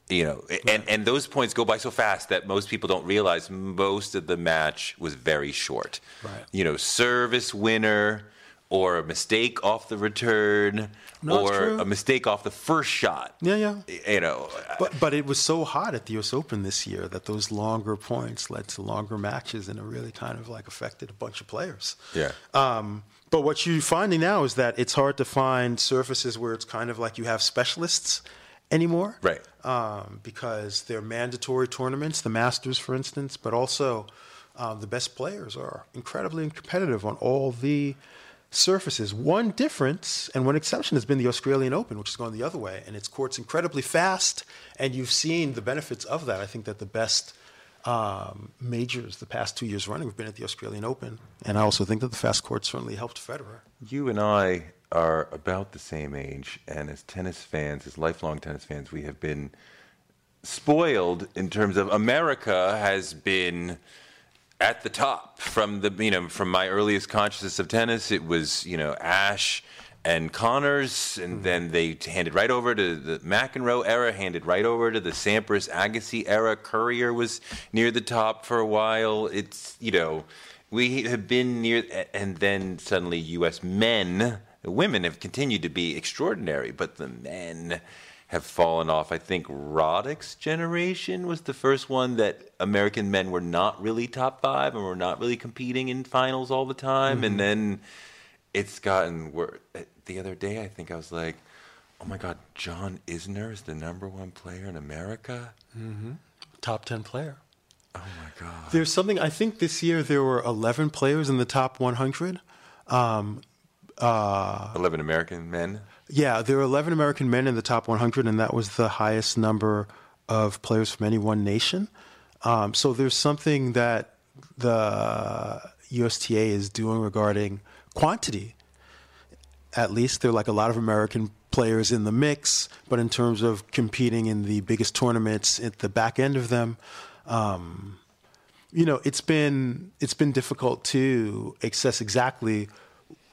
You know, and, and those points go by so fast that most people don't realize most of the match was very short. Right. You know, service winner or a mistake off the return no, or a mistake off the first shot. Yeah, yeah. You know, but but it was so hot at the U.S. Open this year that those longer points led to longer matches, and it really kind of like affected a bunch of players. Yeah. Um, but what you're finding now is that it's hard to find surfaces where it's kind of like you have specialists anymore, right? Um, because they're mandatory tournaments, the Masters, for instance, but also uh, the best players are incredibly competitive on all the surfaces. One difference and one exception has been the Australian Open, which has gone the other way, and its court's incredibly fast, and you've seen the benefits of that. I think that the best um, majors the past two years running have been at the Australian Open, and I also think that the fast court certainly helped Federer. You and I are about the same age, and as tennis fans, as lifelong tennis fans, we have been spoiled in terms of America has been at the top from the you know from my earliest consciousness of tennis. It was you know Ashe and Connors, and mm-hmm. then they handed right over to the McEnroe era, handed right over to the Sampras Agassi era. Courier was near the top for a while. It's you know we have been near, and then suddenly U.S. men, women have continued to be extraordinary, but the men have fallen off. I think Roddick's generation was the first one that American men were not really top five and were not really competing in finals all the time. Mm-hmm. And then it's gotten worse. The other day, I think I was like, oh my God, John Isner is the number one player in America. Mm-hmm. top 10 player. Oh my God. There's something, I think this year there were 11 players in the top 100. Um, uh, 11 American men? Yeah, there were 11 American men in the top 100, and that was the highest number of players from any one nation. Um, so there's something that the USTA is doing regarding quantity. At least there are like a lot of American players in the mix, but in terms of competing in the biggest tournaments at the back end of them, um, you know, it's been it's been difficult to assess exactly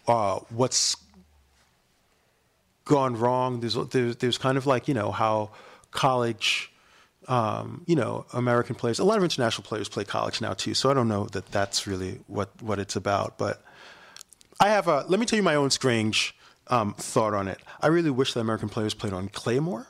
uh, what's gone wrong. There's, there's there's kind of like you know how college, um, you know, American players, a lot of international players play college now too. So I don't know that that's really what what it's about. But I have a let me tell you my own strange um, thought on it. I really wish that American players played on clay more.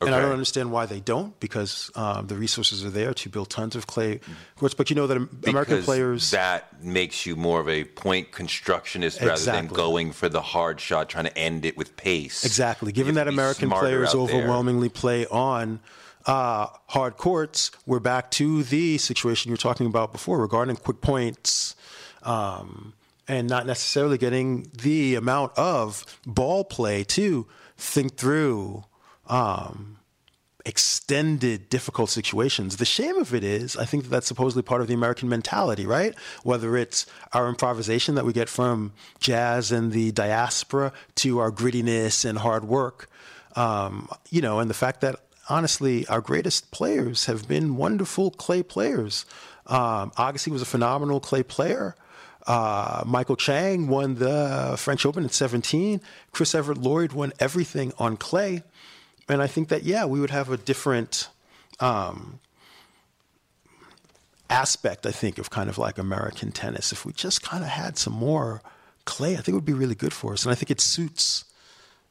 Okay. And I don't understand why they don't, because um, the resources are there to build tons of clay courts. But you know that American because players that makes you more of a point constructionist rather than going for the hard shot, trying to end it with pace. Exactly. Given that American players overwhelmingly play on uh, hard courts, we're back to the situation you were talking about before regarding quick points. Um, and not necessarily getting the amount of ball play to think through um, extended difficult situations. The shame of it is, I think that that's supposedly part of the American mentality, right? Whether it's our improvisation that we get from jazz and the diaspora to our grittiness and hard work, um, you know, and the fact that honestly, our greatest players have been wonderful clay players. Um, Agassi was a phenomenal clay player. Uh, Michael Chang won the French Open at 17. Chris Evert Lloyd won everything on clay and I think that yeah, we would have a different um, aspect. I think of kind of like American tennis if we just kind of had some more clay. I think it would be really good for us, and I think it suits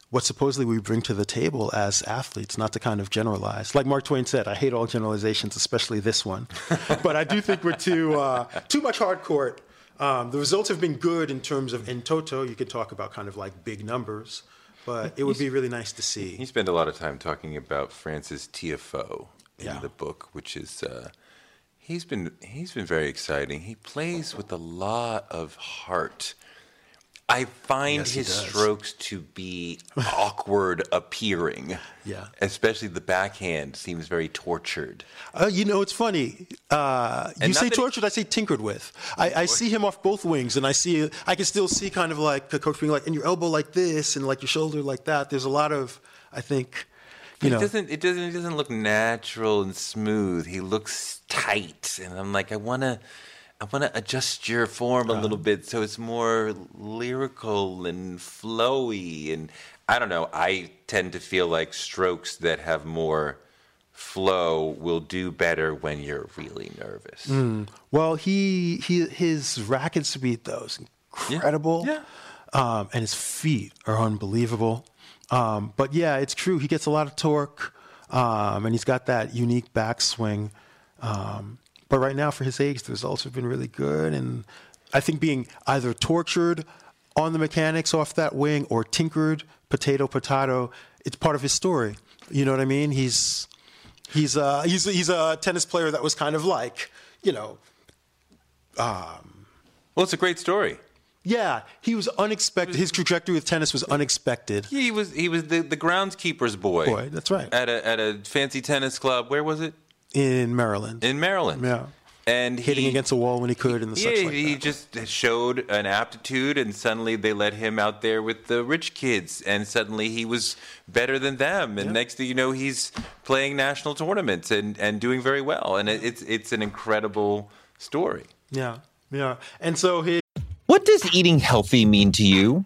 what supposedly we bring to the table as athletes, not to kind of generalize. Like Mark Twain said, I hate all generalizations, especially this one. but I do think we're too uh, too much hard court. Um, the results have been good in terms of in toto. You could talk about kind of like big numbers but it would be really nice to see. He spent a lot of time talking about Frances Tiafoe in yeah. the book, which is uh, he's been he's been very exciting. He plays with a lot of heart I find yes, his strokes to be awkward appearing. Yeah. Especially the backhand seems very tortured. Uh, you know, it's funny. Uh, you say tortured, I say tinkered with. I, I, see him off both wings, and I see, I can still see kind of like the coach being like, and your elbow like this, and like your shoulder like that. There's a lot of, I think, you it know. Doesn't, it doesn't, it doesn't look natural and smooth. He looks tight, and I'm like, I want to I want to adjust your form a uh, little bit so it's more lyrical and flowy. And I don't know. I tend to feel like strokes that have more flow will do better when you're really nervous. Mm. Well, he he his racket speed though is incredible. Yeah. yeah. Um, and his feet are unbelievable. Um, but yeah, it's true. He gets a lot of torque, um, and he's got that unique backswing. Um, but right now, for his age, the results have been really good. And I think being either tortured on the mechanics off that wing or tinkered, potato, potato, it's part of his story. You know what I mean? He's he's a, he's he's a tennis player that was kind of like you know. Um, well, it's a great story. Yeah, he was unexpected. His trajectory with tennis was unexpected. He was he was the, the groundskeeper's boy. Boy, that's right. At a at a fancy tennis club. Where was it? In Maryland. In Maryland. Yeah. And hitting he, against a wall when he could and the yeah, like he that. just showed an aptitude, and suddenly they let him out there with the rich kids, and suddenly he was better than them. And yeah. next thing you know, he's playing national tournaments and, and doing very well. And it, it's it's an incredible story. Yeah, yeah. And so he. What does eating healthy mean to you?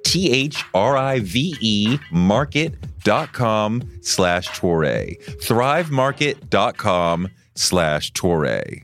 T H R I V E market.com slash Toure. Thrivemarket.com slash Toure.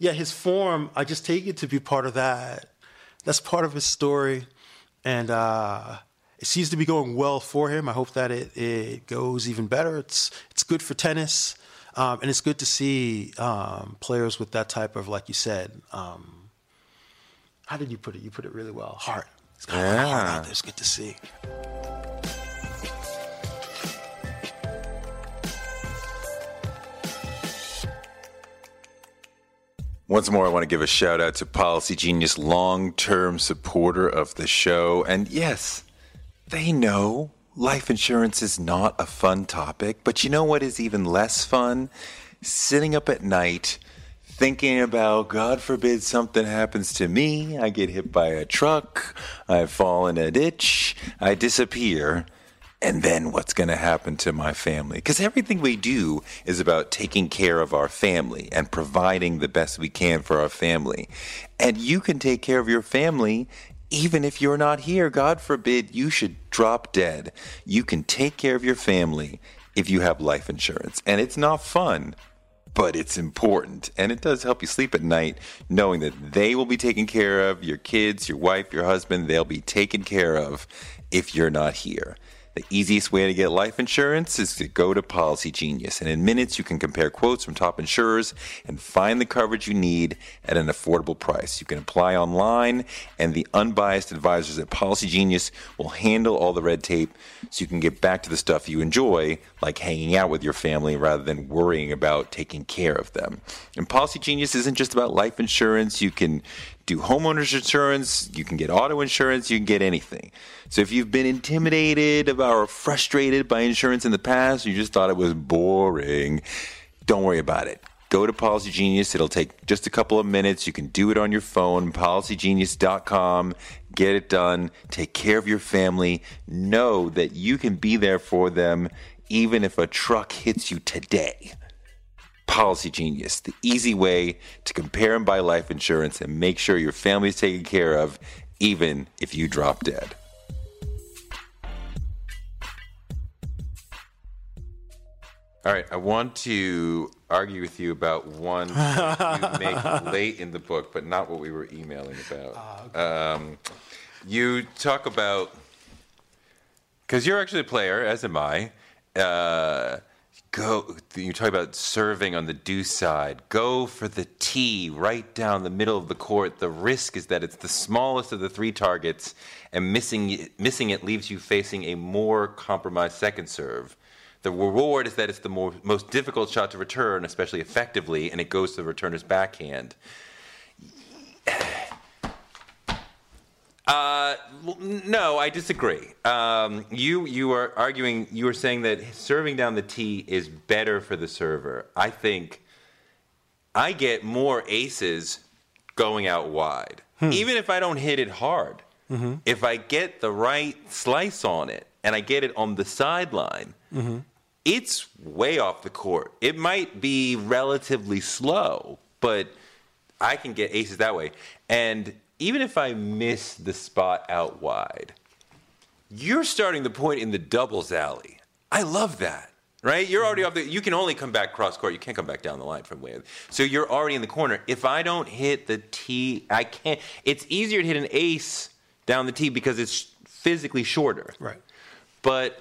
yeah, his form. I just take it to be part of that. That's part of his story, and uh, it seems to be going well for him. I hope that it, it goes even better. It's it's good for tennis, um, and it's good to see um, players with that type of, like you said, um, how did you put it? You put it really well. Heart. It's a of heart out there. It's good to see. Once more, I want to give a shout out to Policy Genius, long term supporter of the show. And yes, they know life insurance is not a fun topic, but you know what is even less fun? Sitting up at night thinking about, God forbid something happens to me, I get hit by a truck, I fall in a ditch, I disappear and then what's going to happen to my family? Because everything we do is about taking care of our family and providing the best we can for our family. And you can take care of your family even if you're not here. God forbid you should drop dead. You can take care of your family if you have life insurance. And it's not fun. But it's important and it does help you sleep at night knowing that they will be taken care of, your kids, your wife, your husband, they'll be taken care of if you're not here. The easiest way to get life insurance is to go to Policy Genius, and in minutes you can compare quotes from top insurers and find the coverage you need at an affordable price. You can apply online, and the unbiased advisors at Policy Genius will handle all the red tape so you can get back to the stuff you enjoy, like hanging out with your family rather than worrying about taking care of them. And Policy Genius isn't just about life insurance. You can do homeowners insurance, you can get auto insurance, you can get anything. So if you've been intimidated or frustrated by insurance in the past, you just thought it was boring, don't worry about it. Go to Policy Genius. It'll take just a couple of minutes. You can do it on your phone, policygenius.com. Get it done. Take care of your family. Know that you can be there for them even if a truck hits you today. Policy Genius, the easy way to compare and buy life insurance and make sure your family's taken care of, even if you drop dead. All right, I want to argue with you about one you make late in the book, but not what we were emailing about. Uh, okay. um, you talk about because you're actually a player, as am I. Uh, go you talk about serving on the deuce side go for the tee right down the middle of the court the risk is that it's the smallest of the three targets and missing missing it leaves you facing a more compromised second serve the reward is that it's the more, most difficult shot to return especially effectively and it goes to the returner's backhand Uh, no, I disagree. Um, you you are arguing. You are saying that serving down the tee is better for the server. I think I get more aces going out wide, hmm. even if I don't hit it hard. Mm-hmm. If I get the right slice on it and I get it on the sideline, mm-hmm. it's way off the court. It might be relatively slow, but I can get aces that way. And even if I miss the spot out wide, you're starting the point in the doubles alley. I love that. Right? You're already off the you can only come back cross court. You can't come back down the line from way. So you're already in the corner. If I don't hit the tee, I can't it's easier to hit an ace down the tee because it's physically shorter. Right. But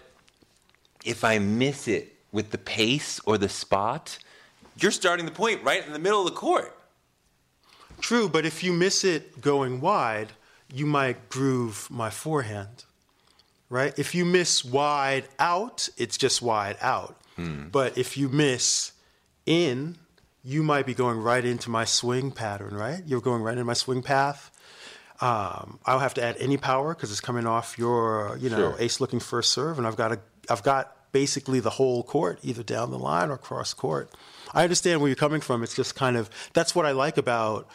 if I miss it with the pace or the spot, you're starting the point right in the middle of the court. True, but if you miss it going wide, you might groove my forehand, right? If you miss wide out, it's just wide out. Hmm. But if you miss in, you might be going right into my swing pattern, right? You're going right into my swing path. Um, I don't have to add any power because it's coming off your, you know, sure. ace-looking first serve, and I've got a, I've got basically the whole court, either down the line or cross court. I understand where you're coming from. It's just kind of that's what I like about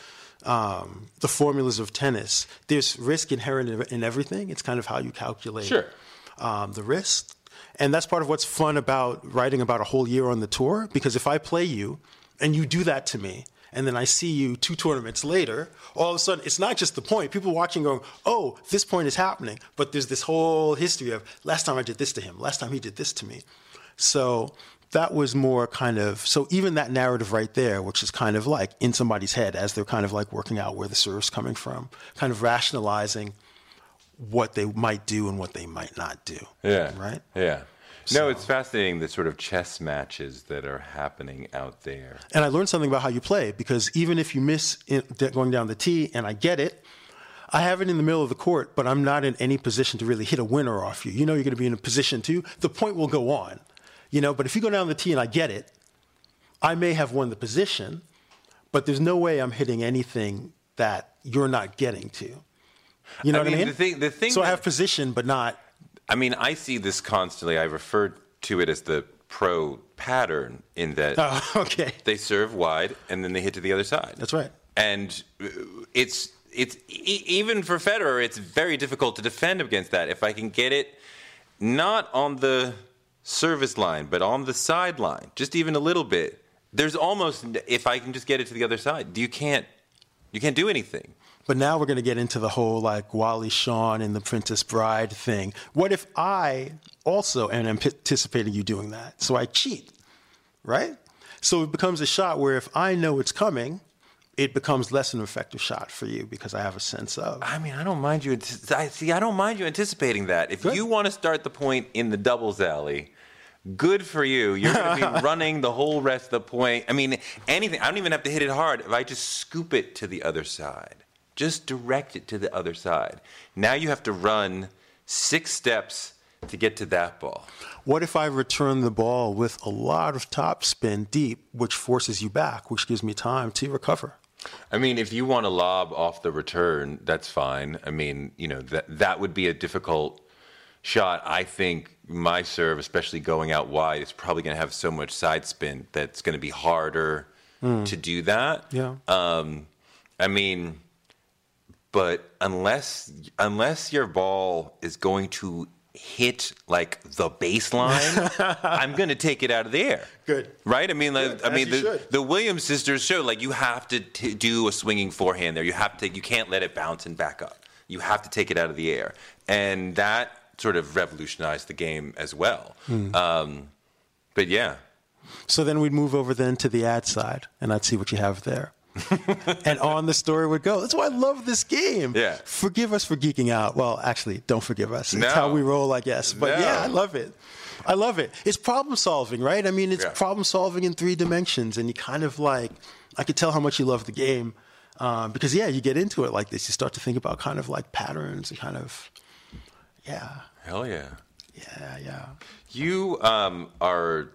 um, the formulas of tennis. There's risk inherent in, in, everything. It's kind of how you calculate sure. um, the risk, and that's part of what's fun about writing about a whole year on the tour. Because if I play you and you do that to me, and then I see you two tournaments later, all of a sudden it's not just the point. People watching going, oh, this point is happening. But there's this whole history of last time I did this to him, last time he did this to me. So that was more kind of so even that narrative right there, which is kind of like in somebody's head as they're kind of like working out where the serve's coming from, kind of rationalizing what they might do and what they might not do. Yeah. Right? Yeah. So, no, it's fascinating the sort of chess matches that are happening out there. And I learned something about how you play because even if you miss going down the tee and I get it, I have it in the middle of the court, but I'm not in any position to really hit a winner off you. You know you're going to be in a position to. The point will go on. You know, but if you go down the tee and I get it, I may have won the position, but there's no way I'm hitting anything that you're not getting to. You know I what mean, I mean? The thing, the thing so that, I have position, but not I mean, I see this constantly. I refer to it as the pro pattern in that oh, okay. they serve wide and then they hit to the other side. That's right. And uh, it's it's even for Federer, it's very difficult to defend against that. If I can get it not on the service line, but on the sideline, just even a little bit, there's almost if I can just get it to the other side, you can't you can't do anything. But now we're going to get into the whole like Wally Shawn and the Princess Bride thing. What if I also am anticipating you doing that? So I cheat, right? So it becomes a shot where if I know it's coming, it becomes less an effective shot for you because I have a sense of. I mean, I don't mind you. I see. I don't mind you anticipating that. If good. you want to start the point in the doubles alley, good for you. You're going to be running the whole rest of the point. I mean, anything. I don't even have to hit it hard. If I just scoop it to the other side, just direct it to the other side. Now you have to run six steps to get to that ball. What if I return the ball with a lot of topspin deep, which forces you back, which gives me time to recover? I mean, if you want to lob off the return, that's fine. I mean, you know, that that would be a difficult shot. I think my serve, especially going out wide, is probably going to have so much side spin that's going to be harder mm. to do that. Yeah. Um, I mean, but unless unless your ball is going to hit like the baseline, I'm going to take it out of the air. Good. Right? I mean, like, I mean, the, the, Williams sisters show like you have to t- do a swinging forehand there. You have to. You can't let it bounce and back up. You have to take it out of the air, and that sort of revolutionized the game as well. Mm. Um, but yeah. So then we'd move over then to the ad side, and I'd see what you have there. and on the story would go. That's why I love this game. Yeah. Forgive us for geeking out. Well, actually, don't forgive us. It's no. how we roll, I guess. But no. yeah, I love it. I love it. It's problem solving, right? I mean, it's yeah. problem solving in three dimensions, and you kind of like, I could tell how much you love the game um, because yeah, you get into it like this. You start to think about kind of like patterns and kind of, yeah. Hell yeah. Yeah, yeah. You um, are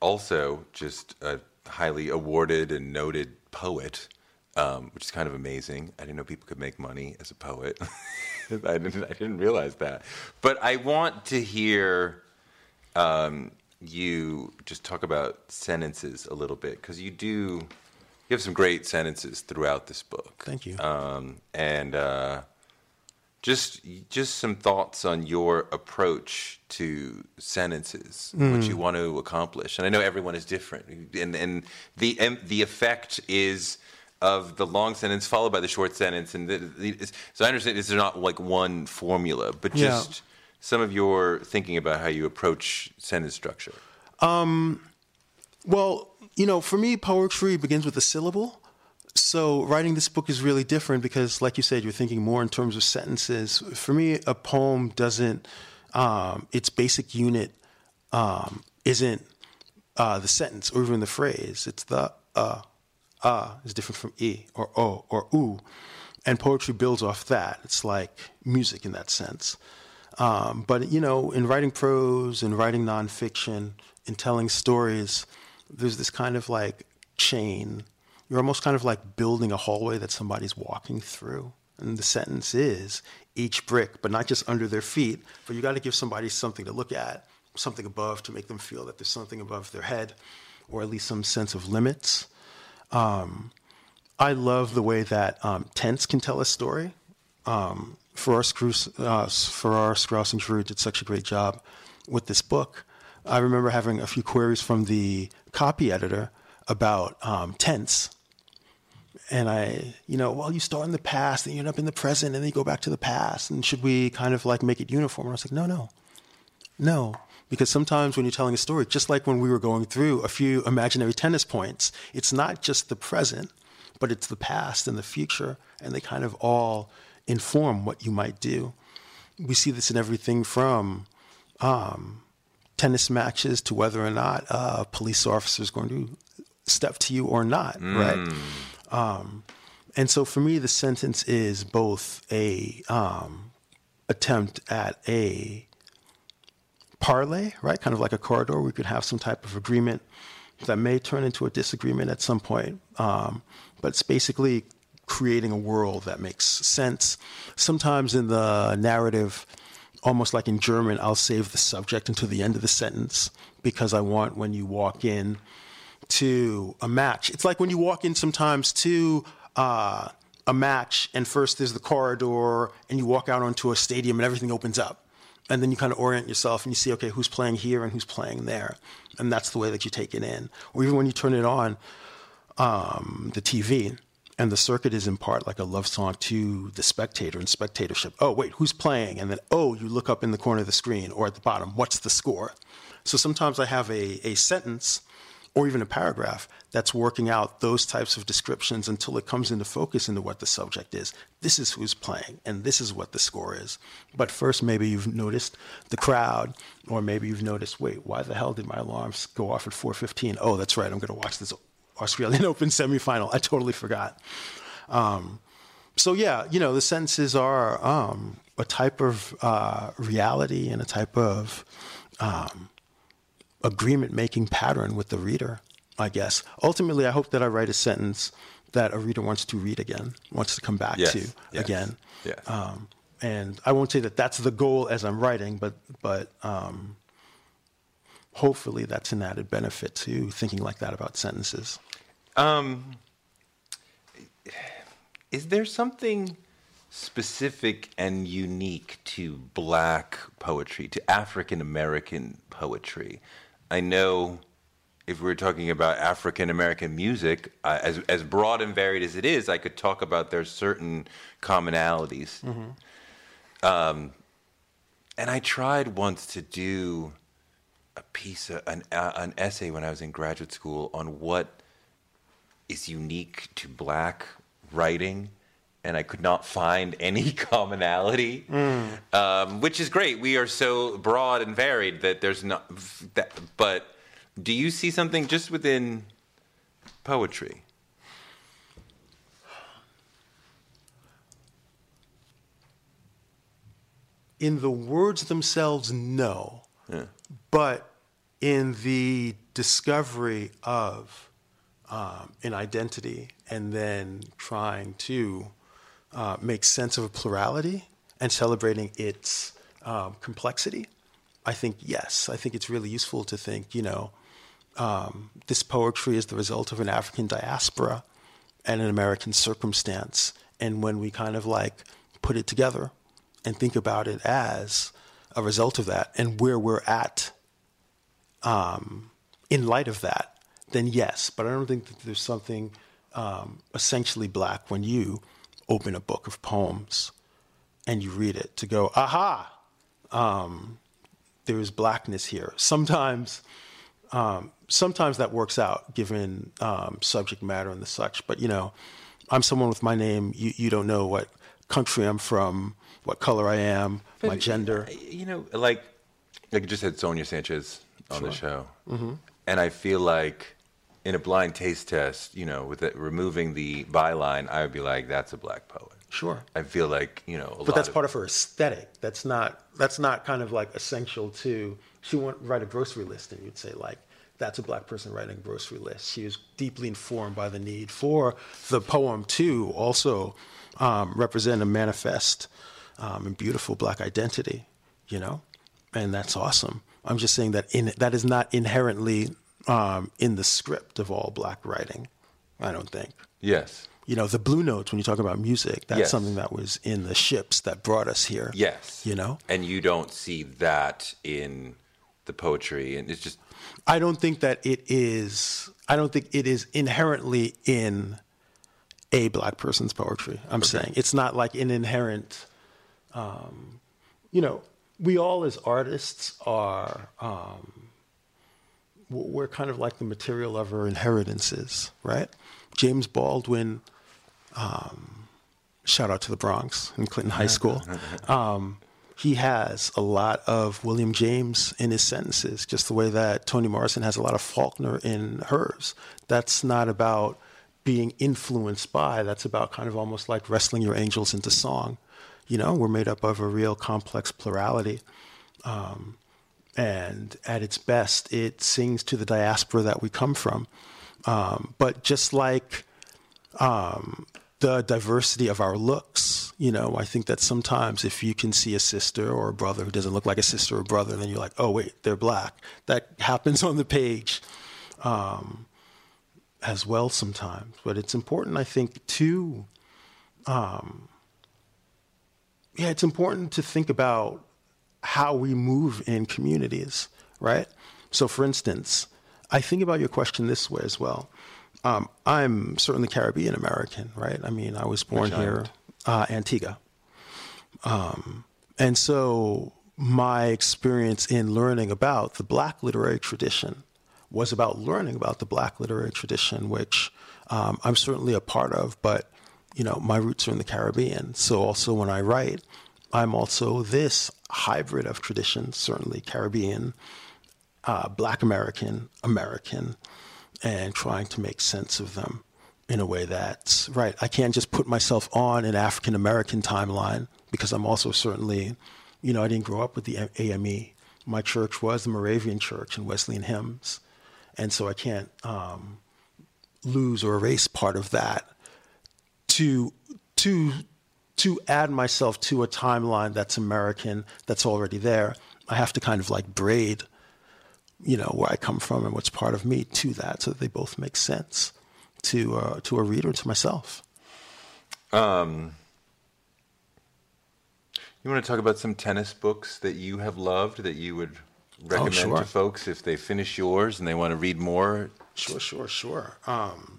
also just a highly awarded and noted poet, um, which is kind of amazing. I didn't know people could make money as a poet. I didn't. I didn't realize that. But I want to hear um, you just talk about sentences a little bit because you do. You have some great sentences throughout this book. Thank you. Um, and uh, just just some thoughts on your approach to sentences, mm. what you want to accomplish. And I know everyone is different, and and the and the effect is of the long sentence followed by the short sentence. And the, the, so I understand it's not like one formula, but just yeah. some of your thinking about how you approach sentence structure. Um, well, you know, for me, poetry begins with a syllable. So writing this book is really different because, like you said, you're thinking more in terms of sentences. For me, a poem doesn't. Um, its basic unit um, isn't uh, the sentence or even the phrase. It's the uh, uh is different from e or o or u, and poetry builds off that. It's like music in that sense. Um, but you know, in writing prose and writing nonfiction, in telling stories, there's this kind of like chain. You're almost kind of like building a hallway that somebody's walking through. And the sentence is each brick, but not just under their feet, but you got to give somebody something to look at, something above to make them feel that there's something above their head, or at least some sense of limits. Um, I love the way that um, tense can tell a story. Um, Straus, uh, Farrar Straus and Giroux did such a great job with this book. I remember having a few queries from the copy editor about um, tense. And I, you know, well, you start in the past, and you end up in the present, and then you go back to the past. And should we kind of like make it uniform? And I was like, no, no, no. Because sometimes when you're telling a story, just like when we were going through a few imaginary tennis points, it's not just the present, but it's the past and the future, and they kind of all inform what you might do. We see this in everything from um, tennis matches to whether or not a police officer is going to step to you or not, mm. right? Um, and so for me, the sentence is both a um, attempt at a parlay, right? Kind of like a corridor. We could have some type of agreement that may turn into a disagreement at some point. Um, but it's basically creating a world that makes sense. Sometimes in the narrative, almost like in German, I'll save the subject until the end of the sentence because I want when you walk in to a match. It's like when you walk in sometimes to uh, a match, and first there's the corridor, and you walk out onto a stadium, and everything opens up. And then you kind of orient yourself and you see, okay, who's playing here and who's playing there. And that's the way that you take it in. Or even when you turn it on, um, the TV, and the circuit is in part like a love song to the spectator and spectatorship. Oh, wait, who's playing? And then, oh, you look up in the corner of the screen or at the bottom, what's the score? So sometimes I have a, a sentence or even a paragraph that's working out those types of descriptions until it comes into focus into what the subject is. This is who's playing, and this is what the score is. But first, maybe you've noticed the crowd, or maybe you've noticed, wait, why the hell did my alarms go off at 4:15? Oh, that's right, I'm going to watch this Australian Open semifinal. I totally forgot. Um, so yeah, you know, the sentences are um, a type of uh, reality and a type of um, agreement-making pattern with the reader. I guess ultimately, I hope that I write a sentence that a reader wants to read again, wants to come back yes, to yes, again. Yes. Um, and I won't say that that's the goal as I'm writing, but but um, hopefully that's an added benefit to thinking like that about sentences. Um, is there something specific and unique to black poetry, to African American poetry? I know if we are talking about African American music, uh, as as broad and varied as it is, I could talk about there's certain commonalities. Mm-hmm. Um, and I tried once to do a piece, of, an uh, an essay when I was in graduate school on what is unique to black writing and I could not find any commonality, mm. um, which is great. We are so broad and varied that there's not. That, but do you see something just within poetry? In the words themselves, no. Yeah. But in the discovery of um, an identity and then trying to uh, make sense of a plurality and celebrating its um, complexity, I think yes. I think it's really useful to think, you know, um, this poetry is the result of an African diaspora and an American circumstance. And when we kind of like put it together and think about it as a result of that and where we're at um, in light of that, then yes. But I don't think that there's something um, essentially black when you open a book of poems and you read it to go, aha, um, there is blackness here. Sometimes, um, sometimes that works out given um, subject matter and the such. But you know, I'm someone with my name. You you don't know what country I'm from, what color I am, my gender. You know, like like you just had Sonia Sanchez on the show, Mm-hmm. and I feel like in a blind taste test, you know, with it, removing the byline, I would be like, "That's a black poet." Sure. I feel like you know, a But that's of, part of her aesthetic. That's not that's not kind of like essential to she wouldn't write a grocery list and you'd say like that's a black person writing a grocery list. She was deeply informed by the need for the poem to also um, represent and manifest um, and beautiful black identity, you know, and that's awesome. I'm just saying that in that is not inherently um, in the script of all black writing. I don't think. Yes, you know the blue notes when you talk about music that's Yes. something that was in the ships that brought us here yes, you know? And you don't see that in the poetry, and it's just i don't think that it is i don't think it is inherently in a black person's poetry i'm saying. It's not like an inherent um, you know we all as artists are um, we're kind of like the material of our inheritances right james baldwin um, shout out to the bronx and clinton high school um, he has a lot of William James in his sentences, just the way that Toni Morrison has a lot of Faulkner in hers. That's not about being influenced by, that's about kind of almost like wrestling your angels into song. You know, we're made up of a real complex plurality. Um, and at its best, it sings to the diaspora that we come from. Um, but just like um, the diversity of our looks. You know, I think that sometimes if you can see a sister or a brother who doesn't look like a sister or brother, then you're like, oh, wait, they're black. That happens on the page um, as well sometimes. But it's important, I think, to, um, yeah, it's important to think about how we move in communities, right? So, for instance, I think about your question this way as well. Um, I'm certainly Caribbean American, right? I mean, I was born here, uh, Antigua. Um, and so my experience in learning about the black literary tradition was about learning about the black literary tradition, which um, I'm certainly a part of, but you know, my roots are in the Caribbean. So also when I write, I'm also this hybrid of traditions, certainly Caribbean, uh, Black American, American, and trying to make sense of them in a way that's right. I can't just put myself on an African American timeline because I'm also certainly, you know, I didn't grow up with the AME. My church was the Moravian Church and Wesleyan hymns, and so I can't um, lose or erase part of that to to to add myself to a timeline that's American that's already there. I have to kind of like braid, you know, where I come from and what's part of me to that, so that they both make sense to uh, to a reader to myself. Um, you want to talk about some tennis books that you have loved that you would recommend sure. to folks if they finish yours and they want to read more? Sure, sure, sure. Um,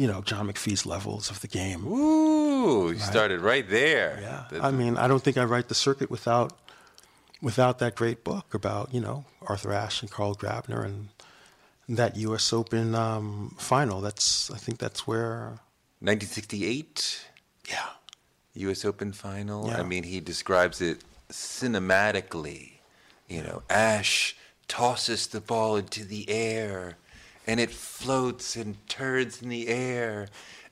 you know, John McPhee's Levels of the Game. Ooh, you started right there. Yeah, That- I mean, I don't think I write the circuit without without that great book about you know Arthur Ashe and Clark Graebner and that U.S. Open um, final. That's I think that's where 1968 yeah U.S. Open final. Yeah. I mean, he describes it cinematically. You know, Ashe tosses the ball into the air, and it floats and turns in the air,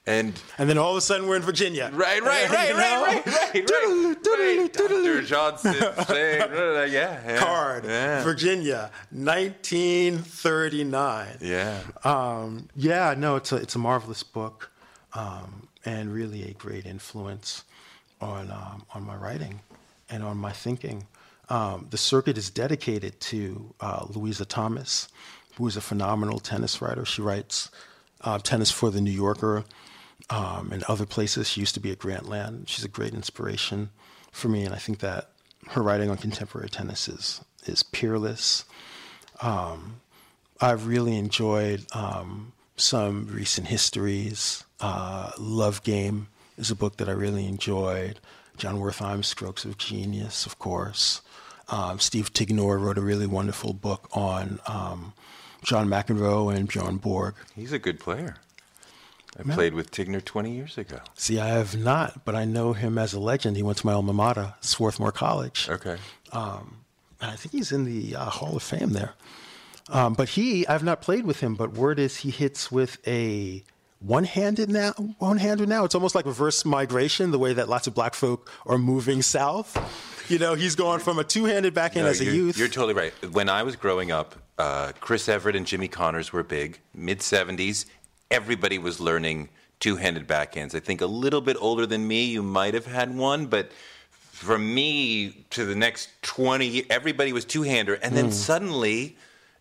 and and then all of a sudden we're in Virginia. Right, right, right, right, right, right, right, Doodle, doodle, right. Dr. Johnson saying, yeah, yeah. Card. Virginia, 1939. Yeah. Um, yeah, no, it's a it's a marvelous book, um, and really a great influence on um, on my writing and on my thinking. Um, the circuit is dedicated to uh, Louisa Thomas, who is a phenomenal tennis writer. She writes uh, tennis for the New Yorker um, and other places. She used to be at Grantland. She's a great inspiration for me, and I think that her writing on contemporary tennis is is peerless. Um, I've really enjoyed um, some recent histories. Uh, Love Game is a book that I really enjoyed. Jon Wertheim's Strokes of Genius, of course. Um, Steve Tignor wrote a really wonderful book on um, John McEnroe and Bjorn Borg. He's a good player. I played with Tignor 20 years ago. See, I have not, but I know him as a legend. He went to my alma mater, Swarthmore College. Okay. Um, and I think he's in the uh, Hall of Fame there. Um, but he, I've not played with him, but word is he hits with a one-handed now. One-handed now. It's almost like reverse migration, the way that lots of black folk are moving south. You know, he's going from a two-handed backhand No, as a you're, youth. You're totally right. When I was growing up, uh, Chris Evert and Jimmy Connors were big. Mid 70s, everybody was learning two handed backhands. I think a little bit older than me, you might have had one, but from me to the next 20, everybody was two hander. And then suddenly,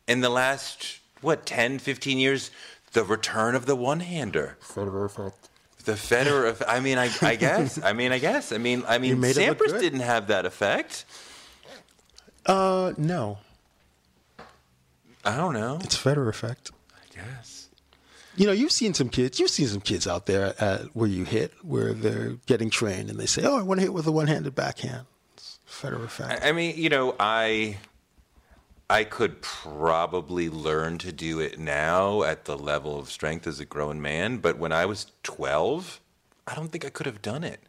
in the last, what, 10, 15 years, the return of the one hander. Federer effect. The Federer, eff- I mean, I, I guess. I mean, I guess. I mean, I mean, Sampras didn't have that effect. Uh, no, I don't know. it's Federer effect. I guess. You know, you've seen some kids. You've seen some kids out there at where you hit, where they're getting trained, and they say, "Oh, I want to hit with a one-handed backhand." It's Federer effect. I mean, you know, I I could probably learn to do it now at the level of strength as a grown man, but when I was 12, I don't think I could have done it.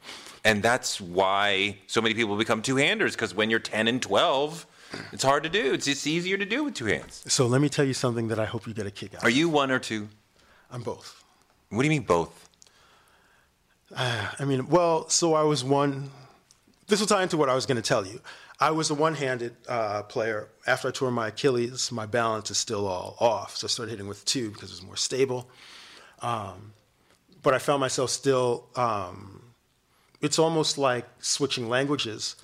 And that's why so many people become two-handers because when you're 10 and 12, it's hard to do. It's just easier to do with two hands. so let me tell you something that I hope you get a kick out. Are you one or two? I'm both. What do you mean both? I mean, well, so I was one. This will tie into what I was going to tell you. I was a one-handed uh, player. After I tore my Achilles, my balance is still all off, so I started hitting with two because it was more stable. Um, but I found myself still. Um, it's almost like switching languages.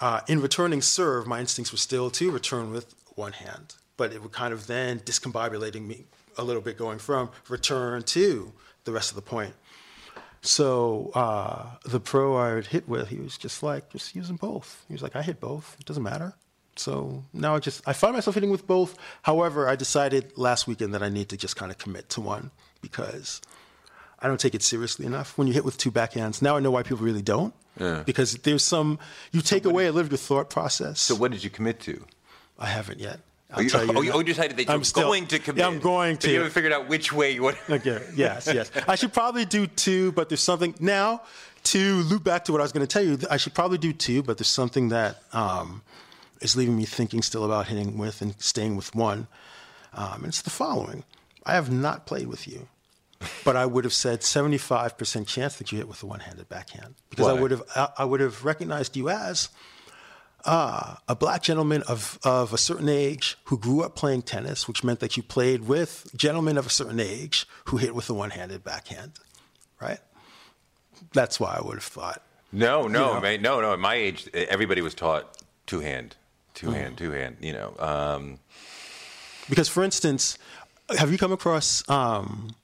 Uh, in returning serve, my instincts were still to return with one hand, but it would kind of then discombobulating me a little bit, going from return to the rest of the point. So uh, the pro I would hit with, he was just like, just using both. He was like, I hit both. It doesn't matter. So now I just, I find myself hitting with both. However, I decided last weekend that I need to just kind of commit to one because I don't take it seriously enough. When you hit with two backhands, now I know why people really don't. Yeah. Because there's some, you take away a little bit of thought process. So what did you commit to? I haven't yet. I'll Oh, you, tell you oh, you oh, you decided that you're I'm still- going to commit. Yeah, I'm going But to. you haven't figured out which way you want. Okay. Yes. Yes. I should probably do two, but there's something now to loop back to what I was going to tell you. I should probably do two, but there's something that um, is leaving me thinking still about hitting with and staying with one. Um, and it's the following: I have not played with you, but I would have said 75% chance that you hit with a one-handed backhand because I would have I, I would have recognized you as uh, a black gentleman of, of a certain age who grew up playing tennis, which meant that you played with gentlemen of a certain age who hit with a one handed backhand, right? That's why I would have thought. No, no, know. mate, no, no. At my age, everybody was taught two hand, two Mm. hand, two hand. You know, um, Because, for instance, have you come across, um,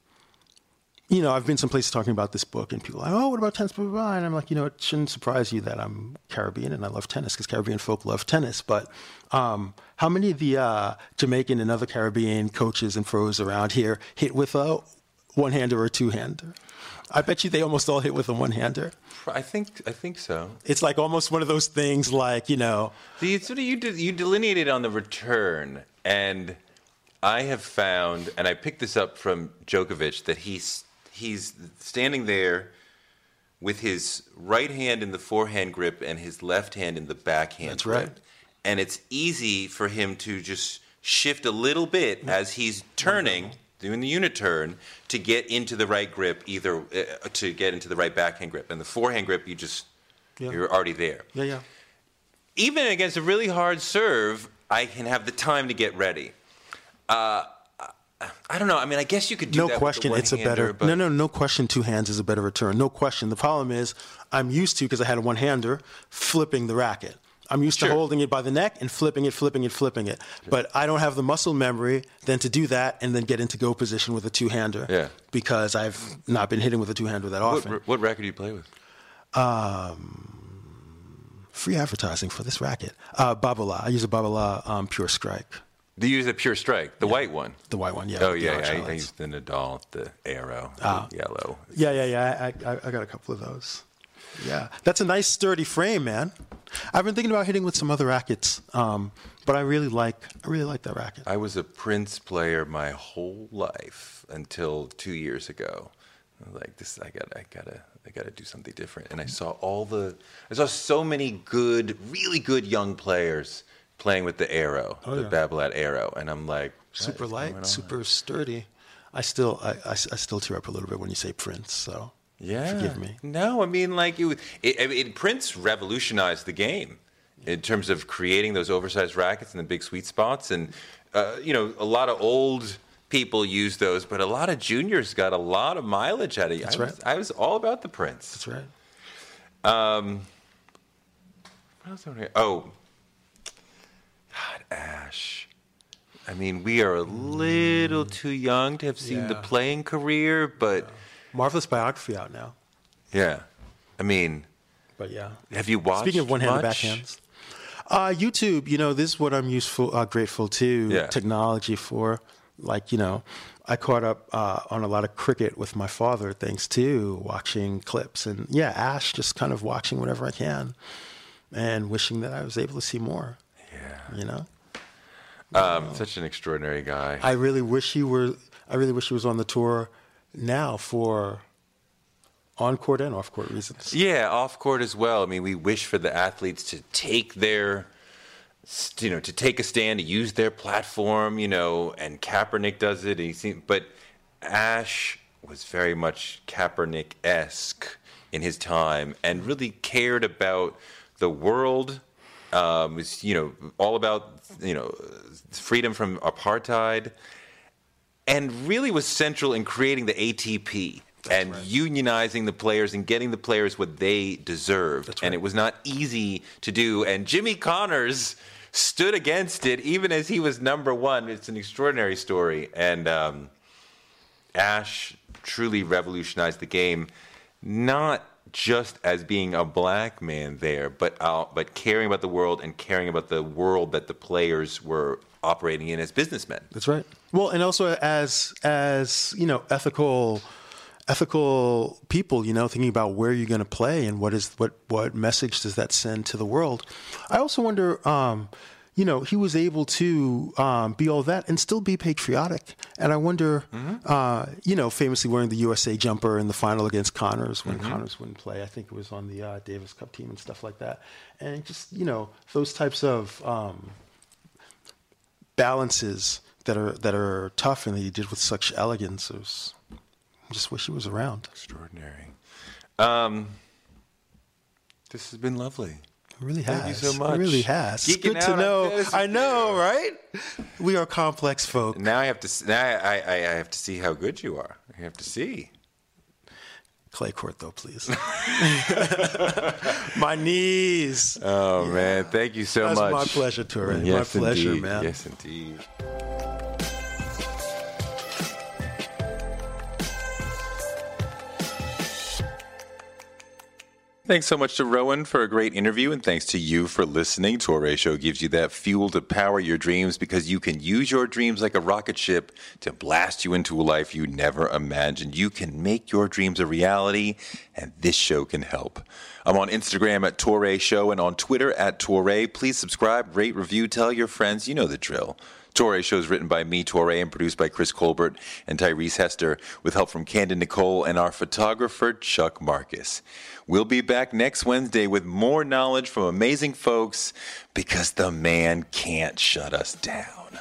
you know, I've been some places talking about this book, and people are like, oh, what about tennis? Blah, blah, blah. And I'm like, you know, it shouldn't surprise you that I'm Caribbean and I love tennis because Caribbean folk love tennis. But um, how many of the uh, Jamaican and other Caribbean coaches and pros around here hit with a one hander or a two hander? I bet you they almost all hit with a one hander. I think, I think so. It's like almost one of those things like, you know, So you sort of you, de- you delineated on the return, and I have found, and I picked this up from Djokovic, that he's he's standing there with his right hand in the forehand grip and his left hand in the backhand That's grip. right. And it's easy for him to just shift a little bit as he's turning, doing the unit turn, to get into the right grip, either uh, to get into the right backhand grip. And the forehand grip, you just Yeah. you're already there yeah, yeah. even against a really hard serve, I can have the time to get ready. Uh, I don't know. I mean, I guess you could do no question it's a better but no no no question two hands is a better return. No question. The problem is i'm used to because i had a one-hander flipping the racket. I'm used Sure. to holding it by the neck and flipping it flipping it flipping it. But i don't have the muscle memory then to do that and then get into go position with a two-hander Yeah. because i've not been hitting with a two-hander that often. what racket do you play with? free advertising for this racket. Uh, Babolat. I use a Babolat um, pure strike Do you use a pure strike, the white one? the white one yeah Oh yeah, yeah, I, I used the Nadal, the Aero, Ah. the yellow. Yeah, yeah, yeah. I, I, I got a couple of those. Yeah, that's a nice sturdy frame, man. I've been thinking about hitting with some other rackets, um, but I really like I really like that racket. I was a Prince player my whole life until two years ago. I like this, I got, I gotta, I gotta do something different. And I saw all the, I saw so many good, really good young players playing with the Aero, Oh, the yeah. Babolat arrow, and I'm like, super is going on? light, super sturdy. I still, I, I, I still tear up a little bit when you say Prince. So Yeah. forgive me. No, I mean, like, it, it, I Prince revolutionized the game in terms of creating those oversized rackets and the big sweet spots. And, uh, you know, a lot of old people use those, but a lot of juniors got a lot of mileage out of it. That's I was. I was all about the Prince. That's right. What else I- Oh, God, Ashe. I mean, we are a little too young to have seen the Yeah. playing career, but Marvelous biography out now. yeah. I mean, But yeah. have you watched? Speaking of one-handed much? backhands, uh, YouTube. You know, this is what I'm useful, uh, grateful to Yeah. technology for. Like, you know, I caught up uh, on a lot of cricket with my father, thanks to watching clips, and yeah, Ashe, just kind of watching whatever I can, and wishing that I was able to see more. You know, Um, such an extraordinary guy. I really wish he were. I really wish he was on the tour now for on court and off court reasons. Yeah, off court as well. I mean, we wish for the athletes to take their, you know, to take a stand, to use their platform, you know, and Kaepernick does it. And he seemed, but Ashe was very much Kaepernick esque in his time and really cared about the world. Um, was you know all about you know freedom from apartheid and really was central in creating the ATP and unionizing the players and getting the players what they deserved. And it was not easy to do. And Jimmy Connors stood against it, even as he was number one. It's an extraordinary story. And um, Ashe truly revolutionized the game, not just as being a black man there, but uh, but caring about the world and caring about the world that the players were operating in as businessmen. That's right. Well, and also as as you know, ethical ethical people, you know, thinking about where you're going to play and what is what what message does that send to the world. I also wonder, um, you know, he was able to um, be all that and still be patriotic. And I wonder, uh, you know, famously wearing the USA jumper in the final against Connors when Connors wouldn't play. I think it was on the uh, Davis Cup team and stuff like that. And just you know, those types of um, balances that are that are tough and that he did with such elegance. Was, I just wish he was around. Extraordinary. Um, this has been lovely. Really has. Thank you so much. It really has. Geeking good to know. I know, you. right? We are complex folk. Now I have to. Now I, I, I have to see how good you are. I have to see. Clay court, though, please. My knees. Oh man, thank you so That's much. my pleasure. My Yes, pleasure, indeed. man. Yes, indeed. Thanks so much to Rowan for a great interview, and thanks to you for listening. Toure Show gives you that fuel to power your dreams because you can use your dreams like a rocket ship to blast you into a life you never imagined. You can make your dreams a reality, and this show can help. I'm on Instagram at Toure Show and on Twitter at Toure. Please subscribe, rate, review, tell your friends. You know the drill. Toure Show is written by me, Toure, and produced by Chris Colbert and Tyrice Hester, with help from Candid Nicole and our photographer, Chuck Marcus. We'll be back next Wednesday with more knowledge from amazing folks because the man can't shut us down.